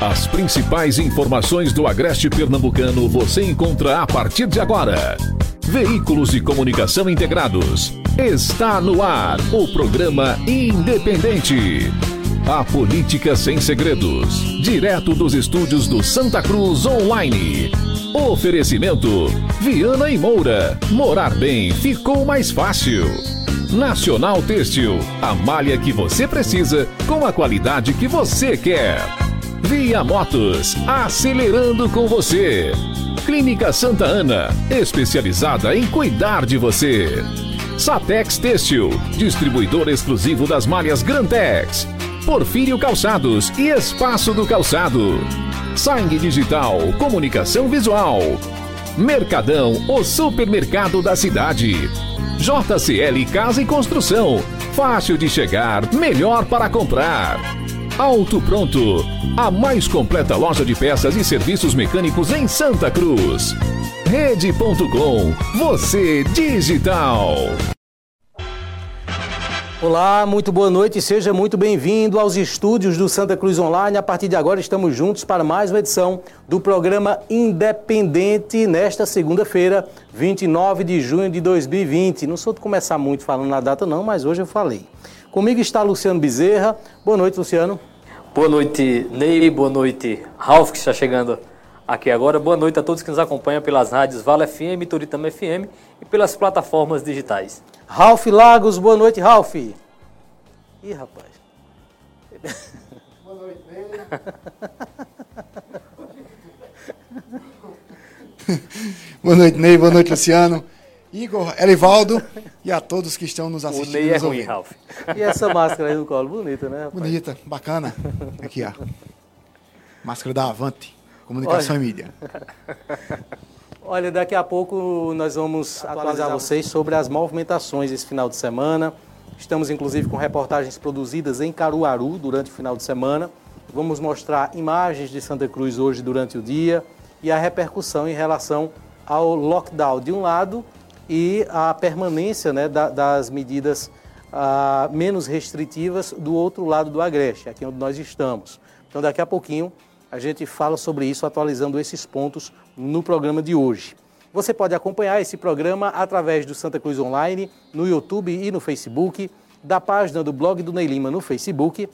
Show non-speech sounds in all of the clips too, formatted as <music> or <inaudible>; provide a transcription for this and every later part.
As principais informações do Agreste Pernambucano você encontra a partir de agora. Veículos de comunicação integrados. Está no ar o programa Independente. A política sem segredos. Direto dos estúdios do Santa Cruz Online. Oferecimento: Viana e Moura. Morar bem ficou mais fácil. Nacional Têxtil. A malha que você precisa com a qualidade que você quer. Via Motos, acelerando com você. Clínica Santa Ana, especializada em cuidar de você. Satex Têxtil, distribuidor exclusivo das malhas Grantex. Porfírio Calçados e Espaço do Calçado. Sangue Digital, comunicação visual. Mercadão, o supermercado da cidade. JCL Casa e Construção, fácil de chegar, melhor para comprar. Auto Pronto, a mais completa loja de peças e serviços mecânicos em Santa Cruz. Rede.com, você digital. Olá, muito boa noite, seja muito bem-vindo aos estúdios do Santa Cruz Online. A partir de agora estamos juntos para mais uma edição do programa Independente nesta segunda-feira, 29 de junho de 2020. Não sou de começar muito falando na data não, mas hoje eu falei. Comigo está Luciano Bezerra. Boa noite, Luciano. Boa noite, Ney. Boa noite, Ralf, que está chegando aqui agora. Boa noite a todos que nos acompanham pelas rádios Vale FM, Turitama FM e pelas plataformas digitais. Ralf Lagos, boa noite, Ralf. Ih, rapaz. Boa noite, Ney. <laughs> boa noite, Ney. Boa noite, Luciano. Igor, Elivaldo e a todos que estão nos assistindo. O Ney é ruim, Ralf. E essa máscara aí no colo, bonita, né? Rapaz? Bonita, bacana. Aqui, ó. Máscara da Avante, Comunicação Olha. e Mídia. Olha, daqui a pouco nós vamos atualizar vocês sobre as movimentações esse final de semana. Estamos, inclusive, com reportagens produzidas em Caruaru durante o final de semana. Vamos mostrar imagens de Santa Cruz hoje durante o dia e a repercussão em relação ao lockdown de um lado e a permanência né, da, das medidas ah, menos restritivas do outro lado do Agreste, aqui onde nós estamos. Então, daqui a pouquinho, a gente fala sobre isso, atualizando esses pontos no programa de hoje. Você pode acompanhar esse programa através do Santa Cruz Online, no YouTube e no Facebook, da página do blog do Ney Lima no Facebook,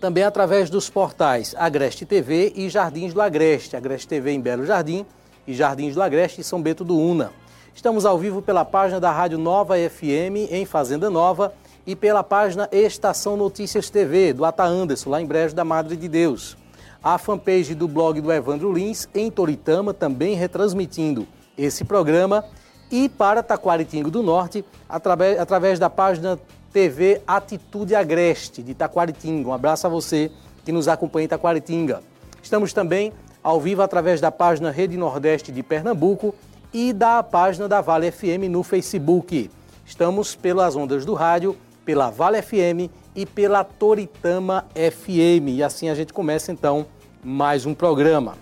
também através dos portais Agreste TV e Jardins do Agreste, Agreste TV em Belo Jardim e Jardins do Agreste em São Bento do Una. Estamos ao vivo pela página da Rádio Nova FM em Fazenda Nova e pela página Estação Notícias TV do Ata Anderson, lá em Brejo da Madre de Deus. A fanpage do blog do Evandro Lins em Toritama também retransmitindo esse programa e para Taquaritingo do Norte através, através da página TV Atitude Agreste de Taquaritinga. Um abraço a você que nos acompanha em Taquaritinga. Estamos também ao vivo através da página Rede Nordeste de Pernambuco e da página da Vale FM no Facebook. Estamos pelas ondas do rádio, pela Vale FM e pela Toritama FM. E assim a gente começa então mais um programa.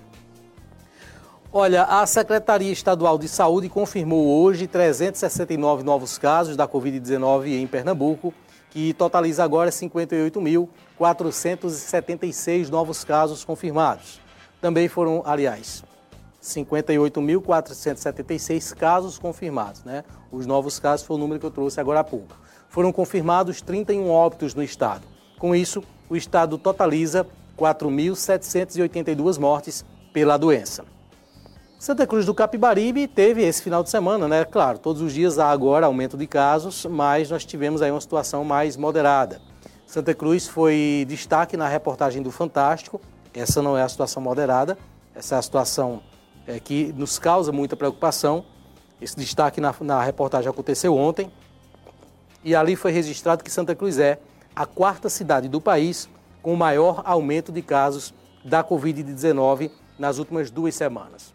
Olha, a Secretaria Estadual de Saúde confirmou hoje 369 novos casos da Covid-19 em Pernambuco, que totaliza agora 58.476 novos casos confirmados. Também foram, aliás, 58.476 casos confirmados. Né? Os novos casos foi o número que eu trouxe agora há pouco. Foram confirmados 31 óbitos no estado. Com isso, o estado totaliza 4.782 mortes pela doença. Santa Cruz do Capibaribe teve esse final de semana, né? Claro, todos os dias há agora aumento de casos, mas nós tivemos aí uma situação mais moderada. Santa Cruz foi destaque na reportagem do Fantástico. Essa não é a situação moderada, essa é a situação é, que nos causa muita preocupação. Esse destaque na, na reportagem aconteceu ontem e ali foi registrado que Santa Cruz é a quarta cidade do país com o maior aumento de casos da Covid-19 nas últimas duas semanas.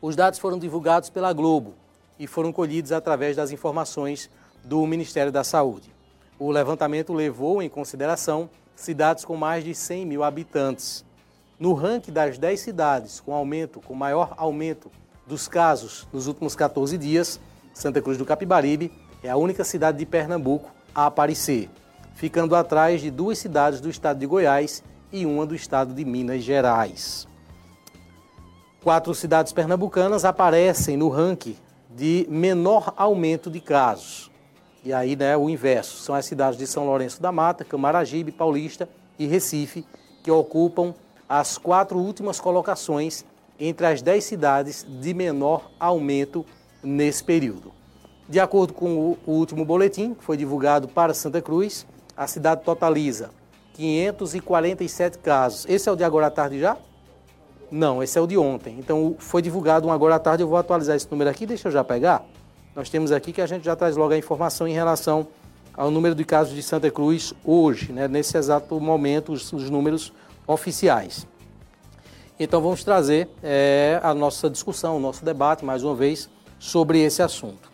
Os dados foram divulgados pela Globo e foram colhidos através das informações do Ministério da Saúde. O levantamento levou em consideração cidades com mais de 100 mil habitantes. No ranking das 10 cidades com aumento, com maior aumento dos casos nos últimos 14 dias, Santa Cruz do Capibaribe é a única cidade de Pernambuco a aparecer, ficando atrás de duas cidades do estado de Goiás e uma do estado de Minas Gerais. Quatro cidades pernambucanas aparecem no ranking de menor aumento de casos. E aí, né, o inverso, são as cidades de São Lourenço da Mata, Camaragibe, Paulista e Recife, que ocupam as quatro últimas colocações entre as dez cidades de menor aumento nesse período. De acordo com o último boletim, que foi divulgado para Santa Cruz, a cidade totaliza 547 casos. Esse é o de agora à tarde já? Não, esse é o de ontem. Então foi divulgado um agora à tarde, eu vou atualizar esse número aqui, deixa eu já pegar. Nós temos aqui que a gente já traz logo a informação em relação ao número de casos de Santa Cruz hoje, né, nesse exato momento, os, os números oficiais. Então vamos trazer é, a nossa discussão, o nosso debate, mais uma vez, sobre esse assunto.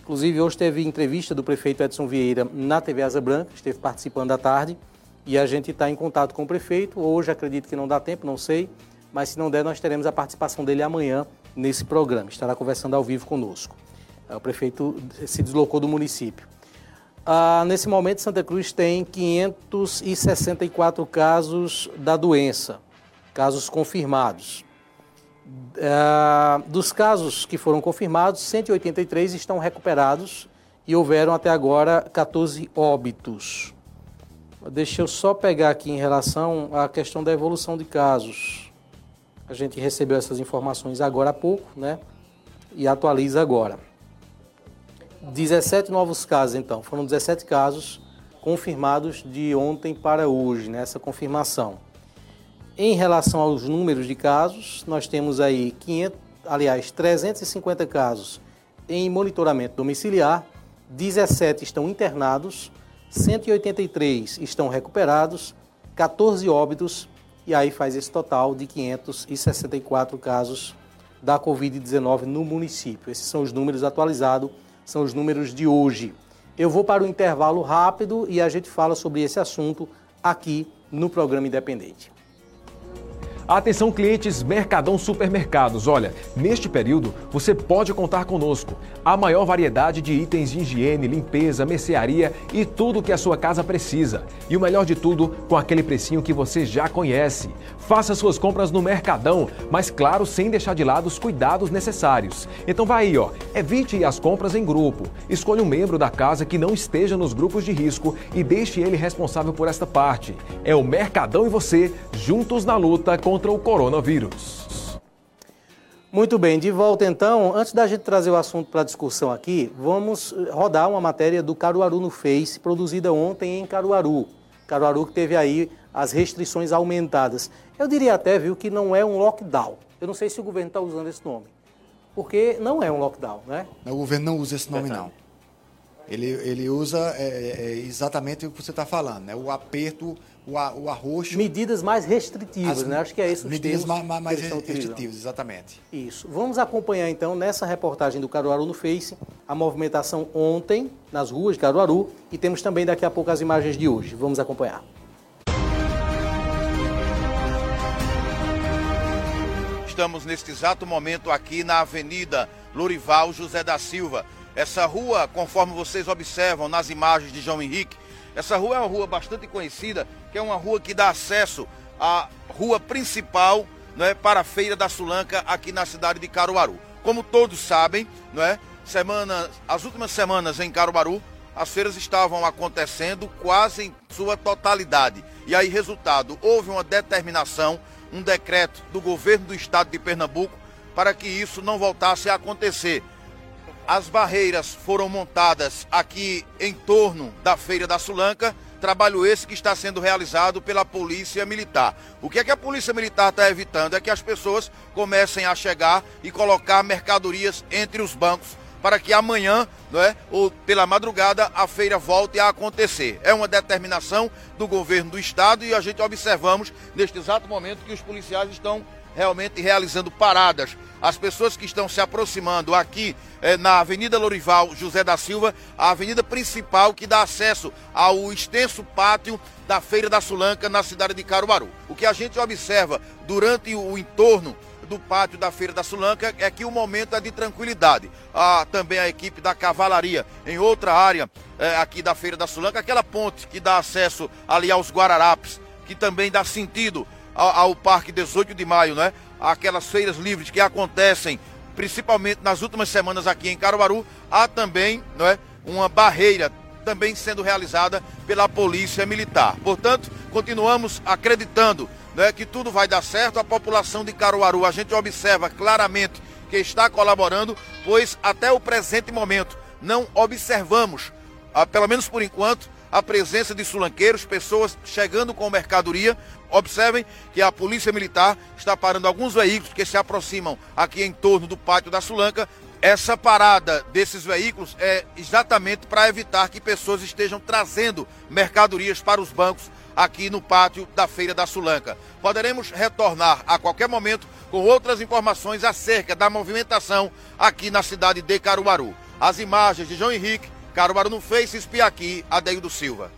Inclusive, hoje teve entrevista do prefeito Edson Vieira na TV Asa Branca, esteve participando à tarde, e a gente está em contato com o prefeito. Hoje acredito que não dá tempo, não sei, mas se não der, nós teremos a participação dele amanhã nesse programa. Estará conversando ao vivo conosco. É, o prefeito se deslocou do município. Ah, nesse momento, Santa Cruz tem 564 casos da doença, casos confirmados. Ah, dos casos que foram confirmados, 183 estão recuperados e houveram até agora 14 óbitos. Deixa eu só pegar aqui em relação à questão da evolução de casos. A gente recebeu essas informações agora há pouco, né? E atualiza agora. 17 novos casos, então. Foram 17 casos confirmados de ontem para hoje, nessa confirmação. Em relação aos números de casos, nós temos aí 500, aliás, 350 casos em monitoramento domiciliar, 17 estão internados, 183 estão recuperados, 14 óbitos, e aí faz esse total de 564 casos da Covid-19 no município. Esses são os números atualizados, são os números de hoje. Eu vou para o intervalo rápido e a gente fala sobre esse assunto aqui no programa Independente. Atenção clientes Mercadão Supermercados. Olha, neste período você pode contar conosco. A maior variedade de itens de higiene, limpeza, mercearia e tudo que a sua casa precisa. E o melhor de tudo, com aquele precinho que você já conhece. Faça suas compras no Mercadão, mas claro, sem deixar de lado os cuidados necessários. Então vai aí, ó. Evite as compras em grupo. Escolha um membro da casa que não esteja nos grupos de risco e deixe ele responsável por esta parte. É o Mercadão e você, juntos na luta contra o coronavírus. Muito bem, de volta então. Antes da gente trazer o assunto para discussão aqui, vamos rodar uma matéria do Caruaru no Face, produzida ontem em Caruaru. Caruaru que teve aí as restrições aumentadas. Eu diria até, viu, que não é um lockdown. Eu não sei se o governo está usando esse nome. Porque não é um lockdown, né? o governo não usa esse nome, não. Ele, ele usa é, é, é exatamente o que você está falando, né? O aperto, o, o arroxo. Medidas mais restritivas, as, né? Acho que é isso Medidas mais, mais restritivas, exatamente. Isso. Vamos acompanhar então nessa reportagem do Caruaru no Face a movimentação ontem nas ruas de Caruaru e temos também daqui a pouco as imagens de hoje. Vamos acompanhar. Estamos neste exato momento aqui na Avenida Lurival José da Silva essa rua, conforme vocês observam nas imagens de João Henrique, essa rua é uma rua bastante conhecida, que é uma rua que dá acesso à rua principal não é, para a Feira da Sulanca aqui na cidade de Caruaru. Como todos sabem, não é, semana, as últimas semanas em Caruaru, as feiras estavam acontecendo quase em sua totalidade. E aí, resultado, houve uma determinação, um decreto do governo do estado de Pernambuco para que isso não voltasse a acontecer. As barreiras foram montadas aqui em torno da Feira da Sulanca, trabalho esse que está sendo realizado pela Polícia Militar. O que é que a Polícia Militar está evitando? É que as pessoas comecem a chegar e colocar mercadorias entre os bancos para que amanhã, não é, ou pela madrugada, a feira volte a acontecer. É uma determinação do governo do estado e a gente observamos neste exato momento que os policiais estão realmente realizando paradas. As pessoas que estão se aproximando aqui eh, na Avenida Lorival José da Silva, a avenida principal que dá acesso ao extenso pátio da Feira da Sulanca na cidade de Caruaru. O que a gente observa durante o entorno do pátio da Feira da Sulanca é que o momento é de tranquilidade. Há também a equipe da cavalaria em outra área eh, aqui da Feira da Sulanca, aquela ponte que dá acesso ali aos Guararapes que também dá sentido ao, Parque 18 de Maio, né? Aquelas feiras livres que acontecem principalmente nas últimas semanas aqui em Caruaru, há também não é, uma barreira também sendo realizada pela Polícia Militar. Portanto, continuamos acreditando né, que tudo vai dar certo. A população de Caruaru, a gente observa claramente que está colaborando, pois até o presente momento não observamos, ah, pelo menos por enquanto, a presença de sulanqueiros, pessoas chegando com mercadoria. Observem que a Polícia Militar está parando alguns veículos que se aproximam aqui em torno do pátio da Sulanca. Essa parada desses veículos é exatamente para evitar que pessoas estejam trazendo mercadorias para os bancos aqui no pátio da Feira da Sulanca. Poderemos retornar a qualquer momento com outras informações acerca da movimentação aqui na cidade de Caruaru. As imagens de João Henrique Caruaru no Face, Espiaqui, Adeildo Silva.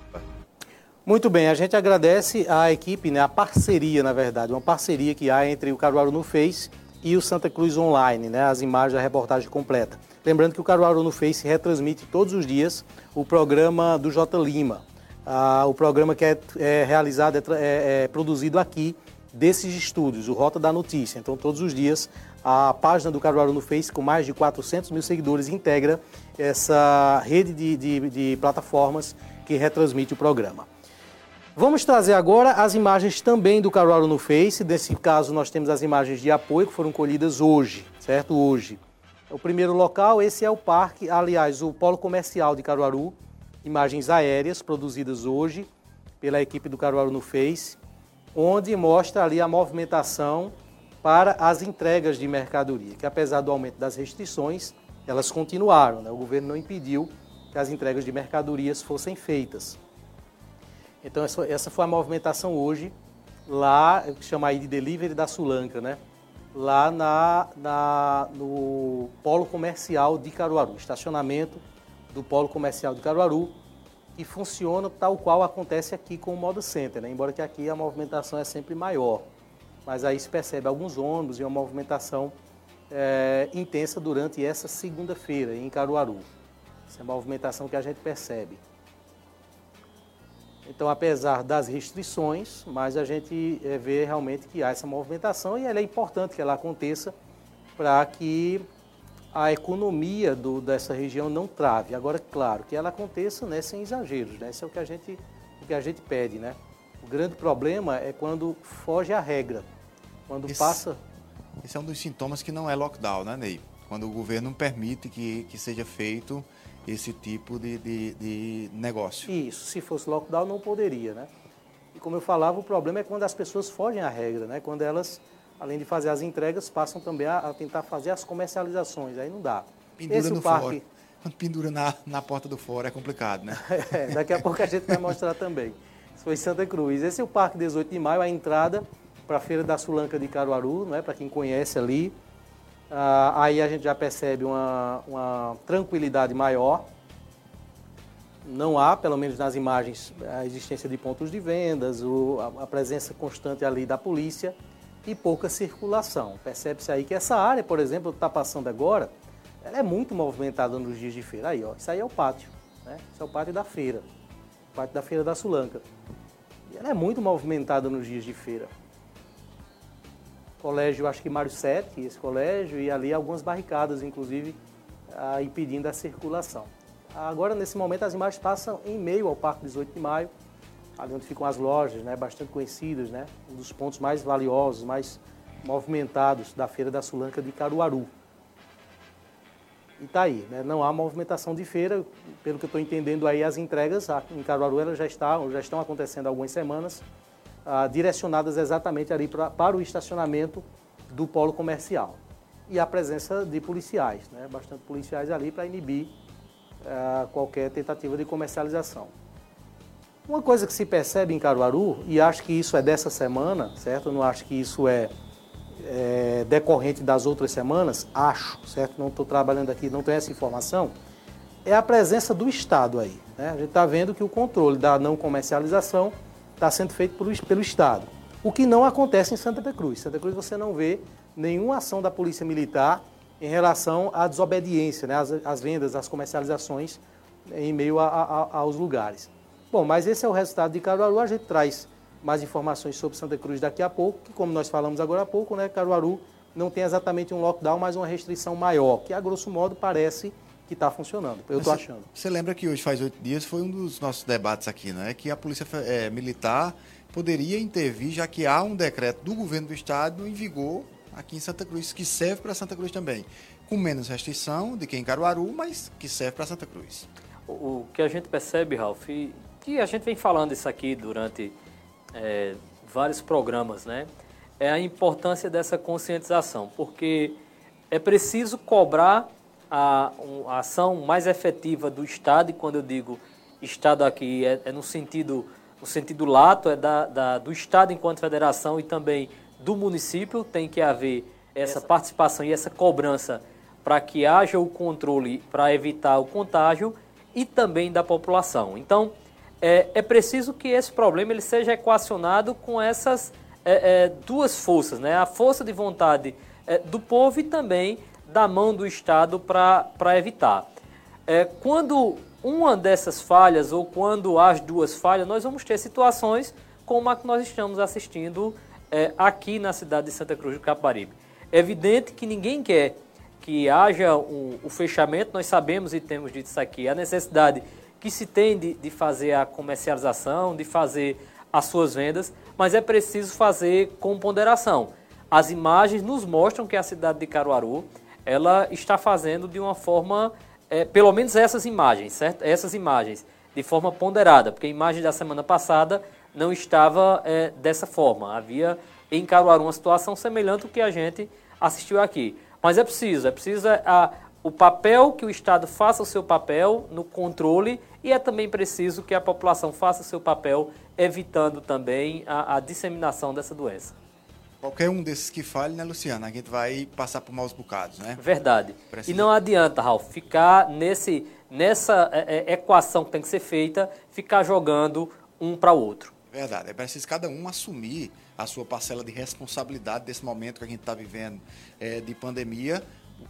Muito bem, a gente agradece a equipe, né, a parceria, na verdade, uma parceria que há entre o Caruaru no Face e o Santa Cruz Online, né, as imagens da reportagem completa. Lembrando que o Caruaru no Face retransmite todos os dias o programa do J Lima, ah, o programa que é, é realizado, é, é, é produzido aqui desses estúdios, o Rota da Notícia. Então, todos os dias a página do Caruaru no Face, com mais de 400 mil seguidores, integra essa rede de, de, de plataformas que retransmite o programa. Vamos trazer agora as imagens também do Caruaru no Face. Nesse caso, nós temos as imagens de apoio que foram colhidas hoje, certo? Hoje. O primeiro local, esse é o parque, aliás, o polo comercial de Caruaru. Imagens aéreas produzidas hoje pela equipe do Caruaru no Face, onde mostra ali a movimentação para as entregas de mercadoria, que apesar do aumento das restrições, elas continuaram. Né? O governo não impediu que as entregas de mercadorias fossem feitas. Então essa, foi a movimentação hoje, lá, que chama aí de delivery da Sulanca, né? lá na, na, no polo comercial de Caruaru, estacionamento do polo comercial de Caruaru, que funciona tal qual acontece aqui com o Modo Center, né? embora que aqui a movimentação é sempre maior mas aí se percebe alguns ônibus e uma movimentação é, intensa durante essa segunda-feira em Caruaru. Essa é a movimentação que a gente percebe. Então, apesar das restrições, mas a gente é, vê realmente que há essa movimentação e é importante que ela aconteça para que a economia do, dessa região não trave. Agora, claro, que ela aconteça né, sem exageros, né? Isso é o que a gente, o que a gente pede, né? O grande problema é quando foge a regra, quando esse, passa. Esse é um dos sintomas que não é lockdown, né, Ney? Quando o governo não permite que, que seja feito esse tipo de, de, de negócio. Isso, se fosse lockdown não poderia, né? E como eu falava, o problema é quando as pessoas fogem à regra, né? Quando elas, além de fazer as entregas, passam também a, a tentar fazer as comercializações, aí não dá. Pendura Esse no parque... fora. Quando pendura na, na porta do fora é complicado, né? <laughs> é, daqui a pouco a gente vai mostrar também. Isso foi em Santa Cruz. Esse é o Parque 18 de Maio, a entrada para a Feira da Sulanca de Caruaru, né, para quem conhece ali. Ah, aí a gente já percebe uma, uma tranquilidade maior. Não há, pelo menos nas imagens, a existência de pontos de vendas, a, a presença constante ali da polícia e pouca circulação. Percebe-se aí que essa área, por exemplo, que está passando agora, ela é muito movimentada nos dias de feira. Aí, ó, isso aí é o pátio, né? Isso é o pátio da feira, o pátio da feira da Sulanca. E ela é muito movimentada nos dias de feira. Colégio, acho que Mário Sete, esse colégio, e ali algumas barricadas, inclusive, ah, impedindo a circulação. Agora, nesse momento, as imagens passam em meio ao Parque 18 de Maio, ali onde ficam as lojas, né, bastante conhecidas, né, um dos pontos mais valiosos, mais movimentados da Feira da Sulanca de Caruaru. E está aí, né? não há movimentação de feira, pelo que eu estou entendendo aí, as entregas em Caruaru elas já, está, já estão acontecendo há algumas semanas, ah, direcionadas exatamente ali pra, para o estacionamento do polo comercial. E a presença de policiais, né? bastante policiais ali para inibir ah, qualquer tentativa de comercialização. Uma coisa que se percebe em Caruaru, e acho que isso é dessa semana, certo? Não acho que isso é é, decorrente das outras semanas, acho, certo? Não estou trabalhando aqui, não tenho essa informação, é a presença do Estado aí. Né? A gente está vendo que o controle da não comercialização está sendo feito pelo, pelo Estado. O que não acontece em Santa Cruz. Santa Cruz você não vê nenhuma ação da Polícia Militar em relação à desobediência, né? as vendas, as comercializações em meio a, a, aos lugares. Bom, mas esse é o resultado de Caruaru. A gente traz mais informações sobre Santa Cruz daqui a pouco, que como nós falamos agora há pouco, né, Caruaru não tem exatamente um lockdown, mas uma restrição maior, que a grosso modo parece que está funcionando. Eu estou achando. Você lembra que hoje faz oito dias foi um dos nossos debates aqui, né? Que a polícia é, militar poderia intervir, já que há um decreto do governo do estado em vigor aqui em Santa Cruz, que serve para Santa Cruz também. Com menos restrição do que em Caruaru, mas que serve para Santa Cruz. O que a gente percebe, Ralf, que a gente vem falando isso aqui durante é, vários programas, né? É a importância dessa conscientização, porque é preciso cobrar a, a ação mais efetiva do Estado, e quando eu digo Estado aqui é, é no sentido no sentido lato, é da, da, do Estado enquanto federação e também do município, tem que haver essa, essa. participação e essa cobrança para que haja o controle para evitar o contágio e também da população. Então, é, é preciso que esse problema ele seja equacionado com essas é, é, duas forças, né? a força de vontade é, do povo e também da mão do Estado para evitar. É, quando uma dessas falhas ou quando as duas falhas, nós vamos ter situações como a que nós estamos assistindo é, aqui na cidade de Santa Cruz do Caparibe. É evidente que ninguém quer que haja um, o fechamento, nós sabemos e temos dito isso aqui, a necessidade que se tem de, de fazer a comercialização, de fazer as suas vendas, mas é preciso fazer com ponderação. As imagens nos mostram que a cidade de Caruaru ela está fazendo de uma forma, é, pelo menos essas imagens, certo? Essas imagens, de forma ponderada, porque a imagem da semana passada não estava é, dessa forma. Havia em Caruaru uma situação semelhante ao que a gente assistiu aqui. Mas é preciso, é preciso a, o papel que o Estado faça o seu papel no controle e é também preciso que a população faça o seu papel evitando também a, a disseminação dessa doença. Qualquer um desses que fale, né, Luciana? A gente vai passar por maus bocados, né? Verdade. Precisa... E não adianta, Ralf, ficar nesse, nessa é, é, equação que tem que ser feita, ficar jogando um para o outro. Verdade. É preciso cada um assumir a sua parcela de responsabilidade desse momento que a gente está vivendo é, de pandemia.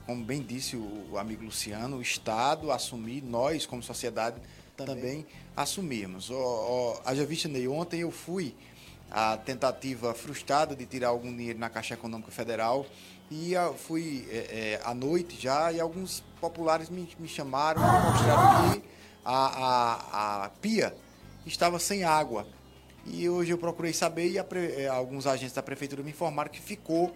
Como bem disse o amigo Luciano, o Estado assumir, nós como sociedade também, também assumirmos. Oh, oh, haja vista, Ney, ontem eu fui a tentativa frustrada de tirar algum dinheiro na Caixa Econômica Federal e fui é, é, à noite já e alguns populares me, me chamaram e mostraram que a, a, a pia estava sem água. E hoje eu procurei saber e é, alguns agentes da prefeitura me informaram que ficou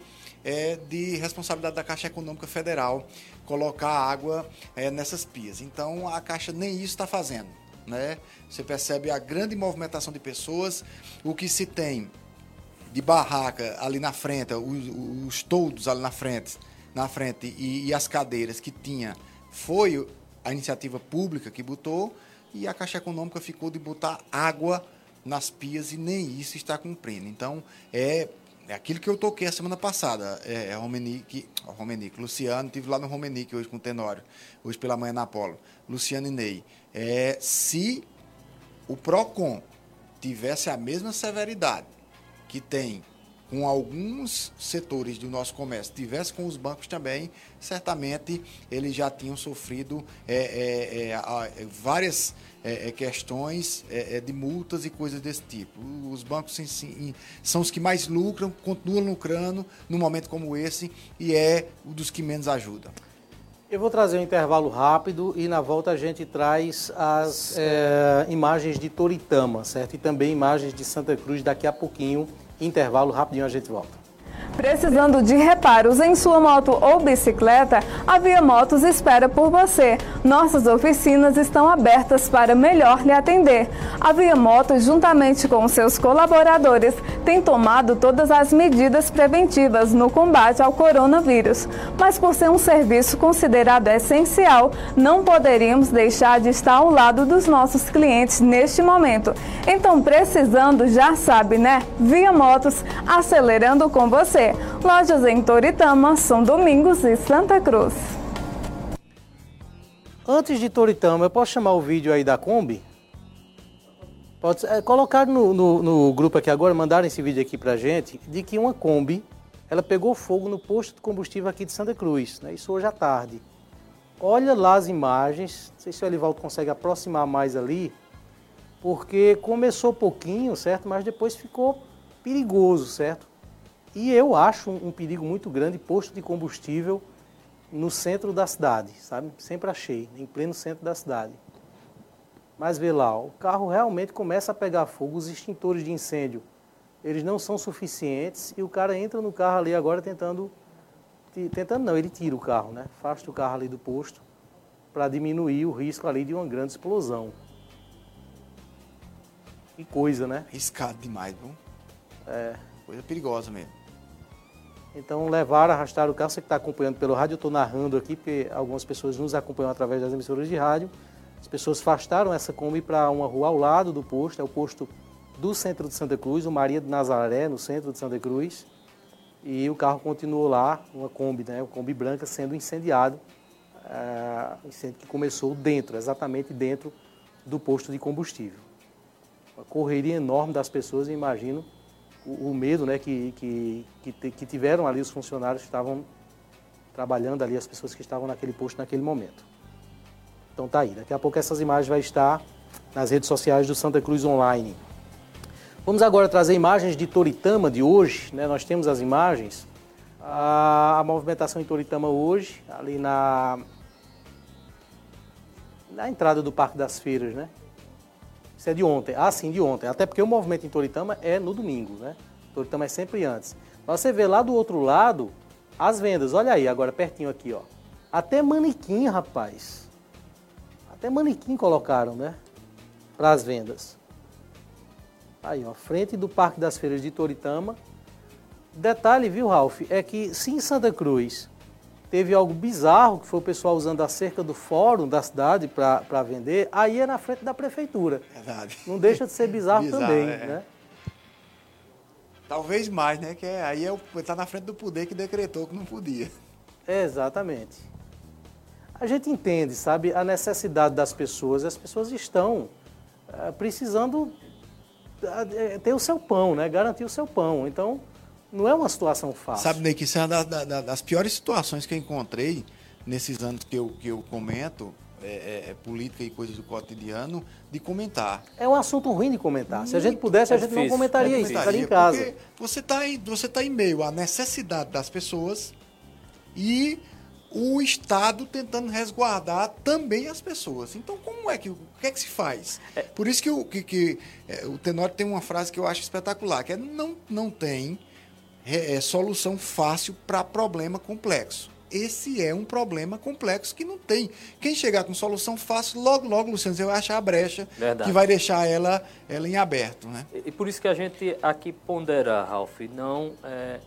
de responsabilidade da Caixa Econômica Federal colocar água nessas pias. Então a Caixa nem isso está fazendo. Né? Você percebe a grande movimentação de pessoas, o que se tem de barraca ali na frente, os, os toldos ali na frente, na frente e, e as cadeiras que tinha, foi a iniciativa pública que botou e a Caixa Econômica ficou de botar água nas pias e nem isso está cumprindo. Então, é, é aquilo que eu toquei a semana passada. É, é Luciano, estive lá no Romenique hoje com o Tenório, hoje pela manhã na Apolo. Luciano e Ney. É, se o PROCON tivesse a mesma severidade que tem com alguns setores do nosso comércio, tivesse com os bancos também, certamente eles já tinham sofrido é, é, é, várias é, é, questões é, de multas e coisas desse tipo. Os bancos são os que mais lucram, continuam lucrando num momento como esse e é um dos que menos ajudam. Eu vou trazer um intervalo rápido e na volta a gente traz as é, imagens de Toritama, certo? E também imagens de Santa Cruz daqui a pouquinho. Intervalo rapidinho a gente volta. Precisando de reparos em sua moto ou bicicleta, a Via Motos espera por você. Nossas oficinas estão abertas para melhor lhe atender. A Via Motos, juntamente com seus colaboradores, tem tomado todas as medidas preventivas no combate ao coronavírus. Mas por ser um serviço considerado essencial, não poderíamos deixar de estar ao lado dos nossos clientes neste momento. Então, precisando, já sabe, né? Via Motos, acelerando com você. Lojas em Toritama, São Domingos e Santa Cruz. Antes de Toritama, eu posso chamar o vídeo aí da Kombi? Pode é, colocar no, no, no, grupo aqui agora, mandaram esse vídeo aqui pra gente, de que uma Kombi, ela pegou fogo no posto de combustível aqui de Santa Cruz, né? isso hoje à tarde. Olha lá as imagens, não sei se o Elivaldo consegue aproximar mais ali, porque começou pouquinho, certo? Mas depois ficou perigoso, certo? E eu acho um, perigo muito grande posto de combustível no centro da cidade, sabe? Sempre achei, em pleno centro da cidade. Mas vê lá, o carro realmente começa a pegar fogo, os extintores de incêndio, eles não são suficientes e o cara entra no carro ali agora tentando, tentando não, ele tira o carro, né? Afasta o carro ali do posto para diminuir o risco ali de uma grande explosão. Que coisa, né? Riscado demais, viu? É. Coisa perigosa mesmo. Então levaram, arrastaram o carro. Você que está acompanhando pelo rádio, eu estou narrando aqui, porque algumas pessoas nos acompanham através das emissoras de rádio. As pessoas afastaram essa Kombi para uma rua ao lado do posto, é o posto do centro de Santa Cruz, o Maria de Nazaré, no centro de Santa Cruz. E o carro continuou lá, uma Kombi, né, uma Kombi branca, sendo incendiado. É, incêndio que começou dentro, exatamente dentro do posto de combustível. Uma correria enorme das pessoas, imagino o, o medo né, que, que, que, que tiveram ali os funcionários que estavam trabalhando ali, as pessoas que estavam naquele posto naquele momento. Então tá aí, daqui a pouco essas imagens vai estar nas redes sociais do Santa Cruz Online. Vamos agora trazer imagens de Toritama de hoje, né? Nós temos as imagens. A, a movimentação em Toritama hoje, ali na na entrada do Parque das Feiras, né? É de ontem. Ah, sim, de ontem. Até porque o movimento em Toritama é no domingo, né? Toritama é sempre antes. Mas você vê lá do outro lado as vendas. Olha aí, agora pertinho aqui, ó. Até manequim, rapaz. Até manequim colocaram, né? Para as vendas. Aí, ó, frente do Parque das Feiras de Toritama. Detalhe, viu, Ralph, é que se em Santa Cruz teve algo bizarro, que foi o pessoal usando a cerca do fórum da cidade para vender, aí é na frente da prefeitura. Verdade. Não deixa de ser bizarro, <laughs> bizarro também, é. né? Talvez mais, né? Que é, aí está é, na frente do poder que decretou que não podia. exatamente a gente entende, sabe, a necessidade das pessoas. As pessoas estão é, precisando é, ter o seu pão, né? Garantir o seu pão. Então, não é uma situação fácil. Sabe, Ney, que isso é uma das, das piores situações que eu encontrei nesses anos que eu, que eu comento, é, é, é, política e coisas do cotidiano, de comentar. É um assunto ruim de comentar. Muito Se a gente pudesse, a gente difícil. não comentaria, isso, estaria em casa. Porque você está você tá em meio à necessidade das pessoas e o Estado tentando resguardar também as pessoas. Então, como é que o que é que se faz? É. Por isso que, o, que, que é, o Tenório tem uma frase que eu acho espetacular, que é não, não tem é, é solução fácil para problema complexo. Esse é um problema complexo que não tem. Quem chegar com solução fácil, logo, logo, Luciano, você vai achar a brecha Verdade. que vai deixar ela, ela em aberto. Né? E, e por isso que a gente aqui pondera, Ralf, não é,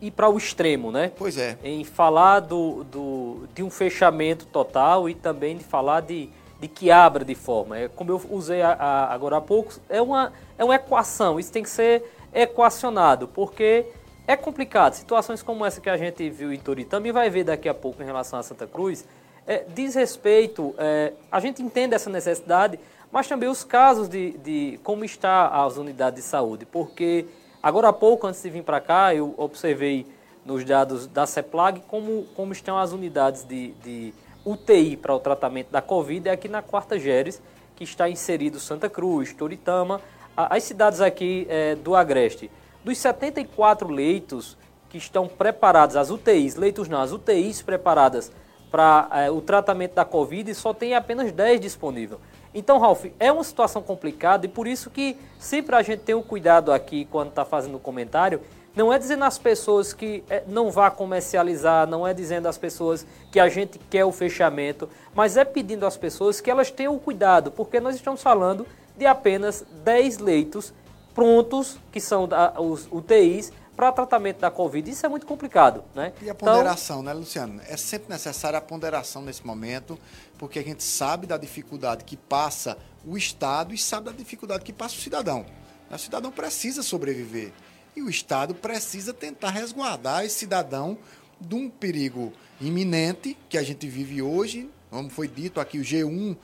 ir para o extremo, né? Pois é. Em falar do, do, de um fechamento total e também de falar de, de que abra de forma. É, como eu usei a, a, agora há pouco, é uma, é uma equação, isso tem que ser equacionado, porque é complicado. Situações como essa que a gente viu em Toritama e vai ver daqui a pouco em relação a Santa Cruz, é, diz respeito, é, a gente entende essa necessidade, mas também os casos de, de como está as unidades de saúde, porque Agora há pouco, antes de vir para cá, eu observei nos dados da CEPLAG como, como estão as unidades de, de UTI para o tratamento da Covid é aqui na Quarta Geres, que está inserido Santa Cruz, Toritama, as cidades aqui é, do Agreste. Dos 74 leitos que estão preparados, as UTIs, leitos não, as UTIs preparadas para é, o tratamento da Covid, só tem apenas 10 disponíveis. Então, Ralf, é uma situação complicada e por isso que sempre a gente tem o cuidado aqui quando está fazendo o comentário. Não é dizendo às pessoas que é, não vá comercializar, não é dizendo às pessoas que a gente quer o fechamento, mas é pedindo às pessoas que elas tenham cuidado, porque nós estamos falando de apenas 10 leitos prontos, que são os UTIs, para tratamento da Covid. Isso é muito complicado, né? E a ponderação, então, né, Luciano? É sempre necessária a ponderação nesse momento, porque a gente sabe da dificuldade que passa o Estado e sabe da dificuldade que passa o cidadão. O cidadão precisa sobreviver. E o Estado precisa tentar resguardar esse cidadão de um perigo iminente que a gente vive hoje, como foi dito aqui, o G1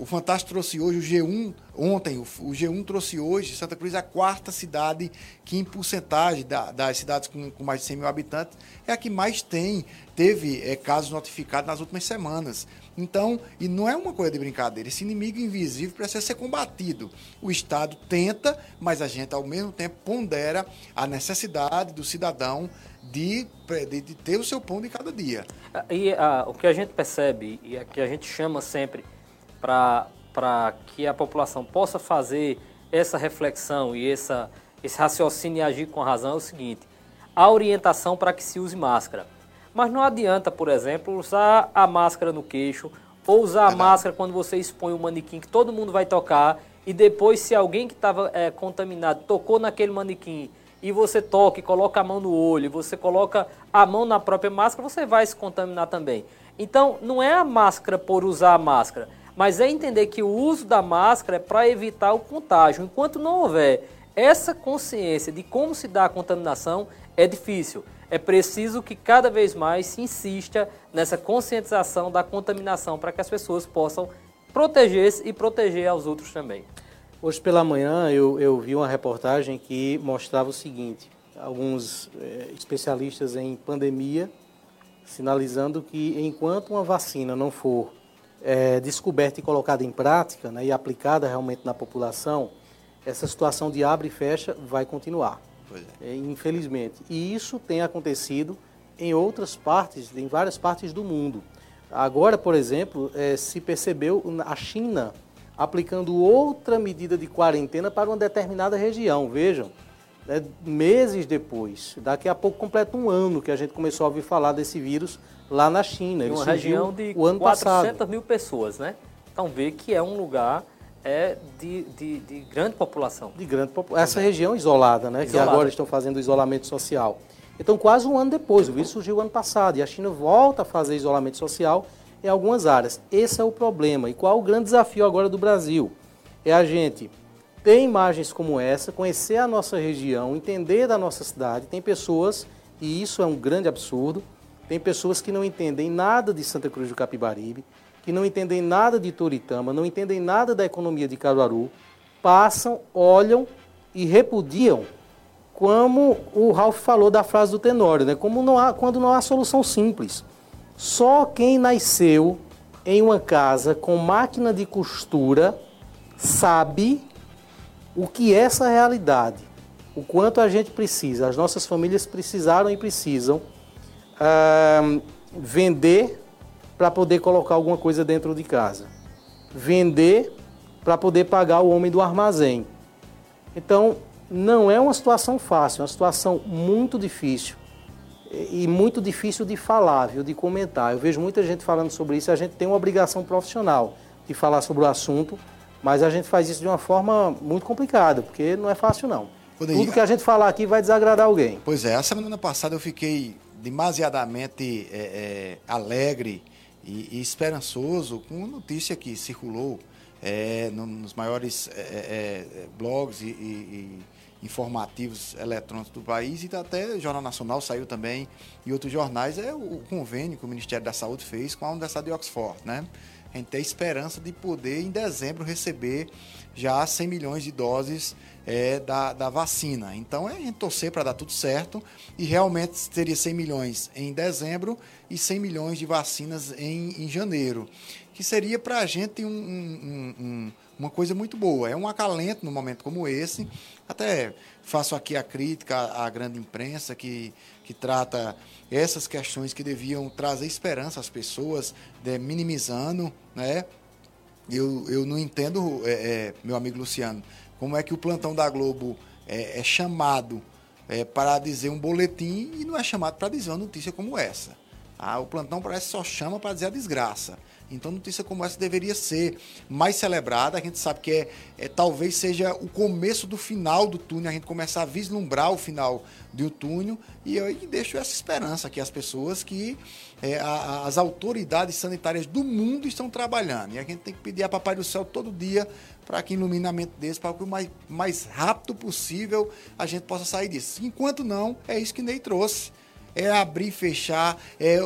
O Fantástico trouxe hoje o G1, ontem, o, o G1 trouxe hoje Santa Cruz a quarta cidade que, em porcentagem da, das cidades com, com, mais de 100 mil habitantes, é a que mais tem, teve é, casos notificados nas últimas semanas. Então, e não é uma coisa de brincadeira, esse inimigo invisível precisa ser combatido. O Estado tenta, mas a gente, ao mesmo tempo, pondera a necessidade do cidadão de, de, de ter o seu pão de cada dia. E a, o que a gente percebe, e que a gente chama sempre para que a população possa fazer essa reflexão e essa, esse raciocínio e agir com razão é o seguinte: a orientação para que se use máscara. Mas não adianta, por exemplo, usar a máscara no queixo ou usar a máscara quando você expõe o manequim que todo mundo vai tocar e depois se alguém que estava é, contaminado tocou naquele manequim e você toca e coloca a mão no olho, você coloca a mão na própria máscara, você vai se contaminar também. Então, não é a máscara por usar a máscara, mas é entender que o uso da máscara é para evitar o contágio. Enquanto não houver essa consciência de como se dá a contaminação, é difícil. É preciso que cada vez mais se insista nessa conscientização da contaminação para que as pessoas possam proteger-se e proteger aos outros também. Hoje pela manhã eu, eu vi uma reportagem que mostrava o seguinte: alguns é, especialistas em pandemia sinalizando que enquanto uma vacina não for é, descoberta e colocada em prática né, e aplicada realmente na população, essa situação de abre e fecha vai continuar. É. É, infelizmente. E isso tem acontecido em outras partes, em várias partes do mundo. Agora, por exemplo, é, se percebeu a China aplicando outra medida de quarentena para uma determinada região. Vejam, né, meses depois, daqui a pouco completa um ano que a gente começou a ouvir falar desse vírus lá na China. Ele uma região de o ano 400 passado. mil pessoas, né? Então vê que é um lugar é de, de, de grande população. De grande população. Essa região isolada, né? Isolada. Que agora estão fazendo isolamento social. Então, quase um ano depois, o vírus surgiu ano passado e a China volta a fazer isolamento social em algumas áreas. Esse é o problema. E qual o grande desafio agora do Brasil? É a gente ter imagens como essa, conhecer a nossa região, entender da nossa cidade. Tem pessoas, e isso é um grande absurdo, tem pessoas que não entendem nada de Santa Cruz do Capibaribe, que não entendem nada de Toritama, não entendem nada da economia de Caruaru, passam, olham e repudiam, como o Ralph falou da frase do Tenório, né? como não há, quando não há solução simples. Só quem nasceu em uma casa com máquina de costura sabe o que essa realidade, o quanto a gente precisa, as nossas famílias precisaram e precisam uh, vender para poder colocar alguma coisa dentro de casa, vender para poder pagar o homem do armazém. Então, não é uma situação fácil, é uma situação muito difícil e muito difícil de falar, viu, de comentar. Eu vejo muita gente falando sobre isso, a gente tem uma obrigação profissional de falar sobre o assunto, mas a gente faz isso de uma forma muito complicada, porque não é fácil não. Poderia... Tudo que a gente falar aqui vai desagradar alguém. Pois é, a semana passada eu fiquei demasiadamente é, é, alegre e, e, esperançoso com a notícia que circulou é, nos maiores é, é, blogs e, e informativos eletrônicos do país e até o Jornal Nacional saiu também e outros jornais, é o convênio que o Ministério da Saúde fez com a Universidade de Oxford, né? A gente tem esperança de poder, em dezembro, receber já 100 milhões de doses é, da, da vacina. Então, é a gente torcer para dar tudo certo e realmente teria 100 milhões em dezembro e 100 milhões de vacinas em, em janeiro, que seria para a gente um, um, um uma coisa muito boa. É um acalento num momento como esse. Até faço aqui a crítica à grande imprensa que, que trata essas questões que deviam trazer esperança às pessoas, de, minimizando, né? Eu, eu não entendo, é, é, meu amigo Luciano, como é que o plantão da Globo é, é chamado é, para dizer um boletim e não é chamado para dizer uma notícia como essa. Ah, o plantão parece que só chama para dizer a desgraça. Então, notícia como essa deveria ser mais celebrada. A gente sabe que é, é, talvez seja o começo do final do túnel, a gente começar a vislumbrar o final do túnel. E eu deixo essa esperança que as pessoas que é, a, as autoridades sanitárias do mundo estão trabalhando. E a gente tem que pedir a Papai do Céu todo dia para que iluminamento desse, para que o mais, mais rápido possível a gente possa sair disso. Enquanto não, é isso que Ney trouxe é abrir fechar, é,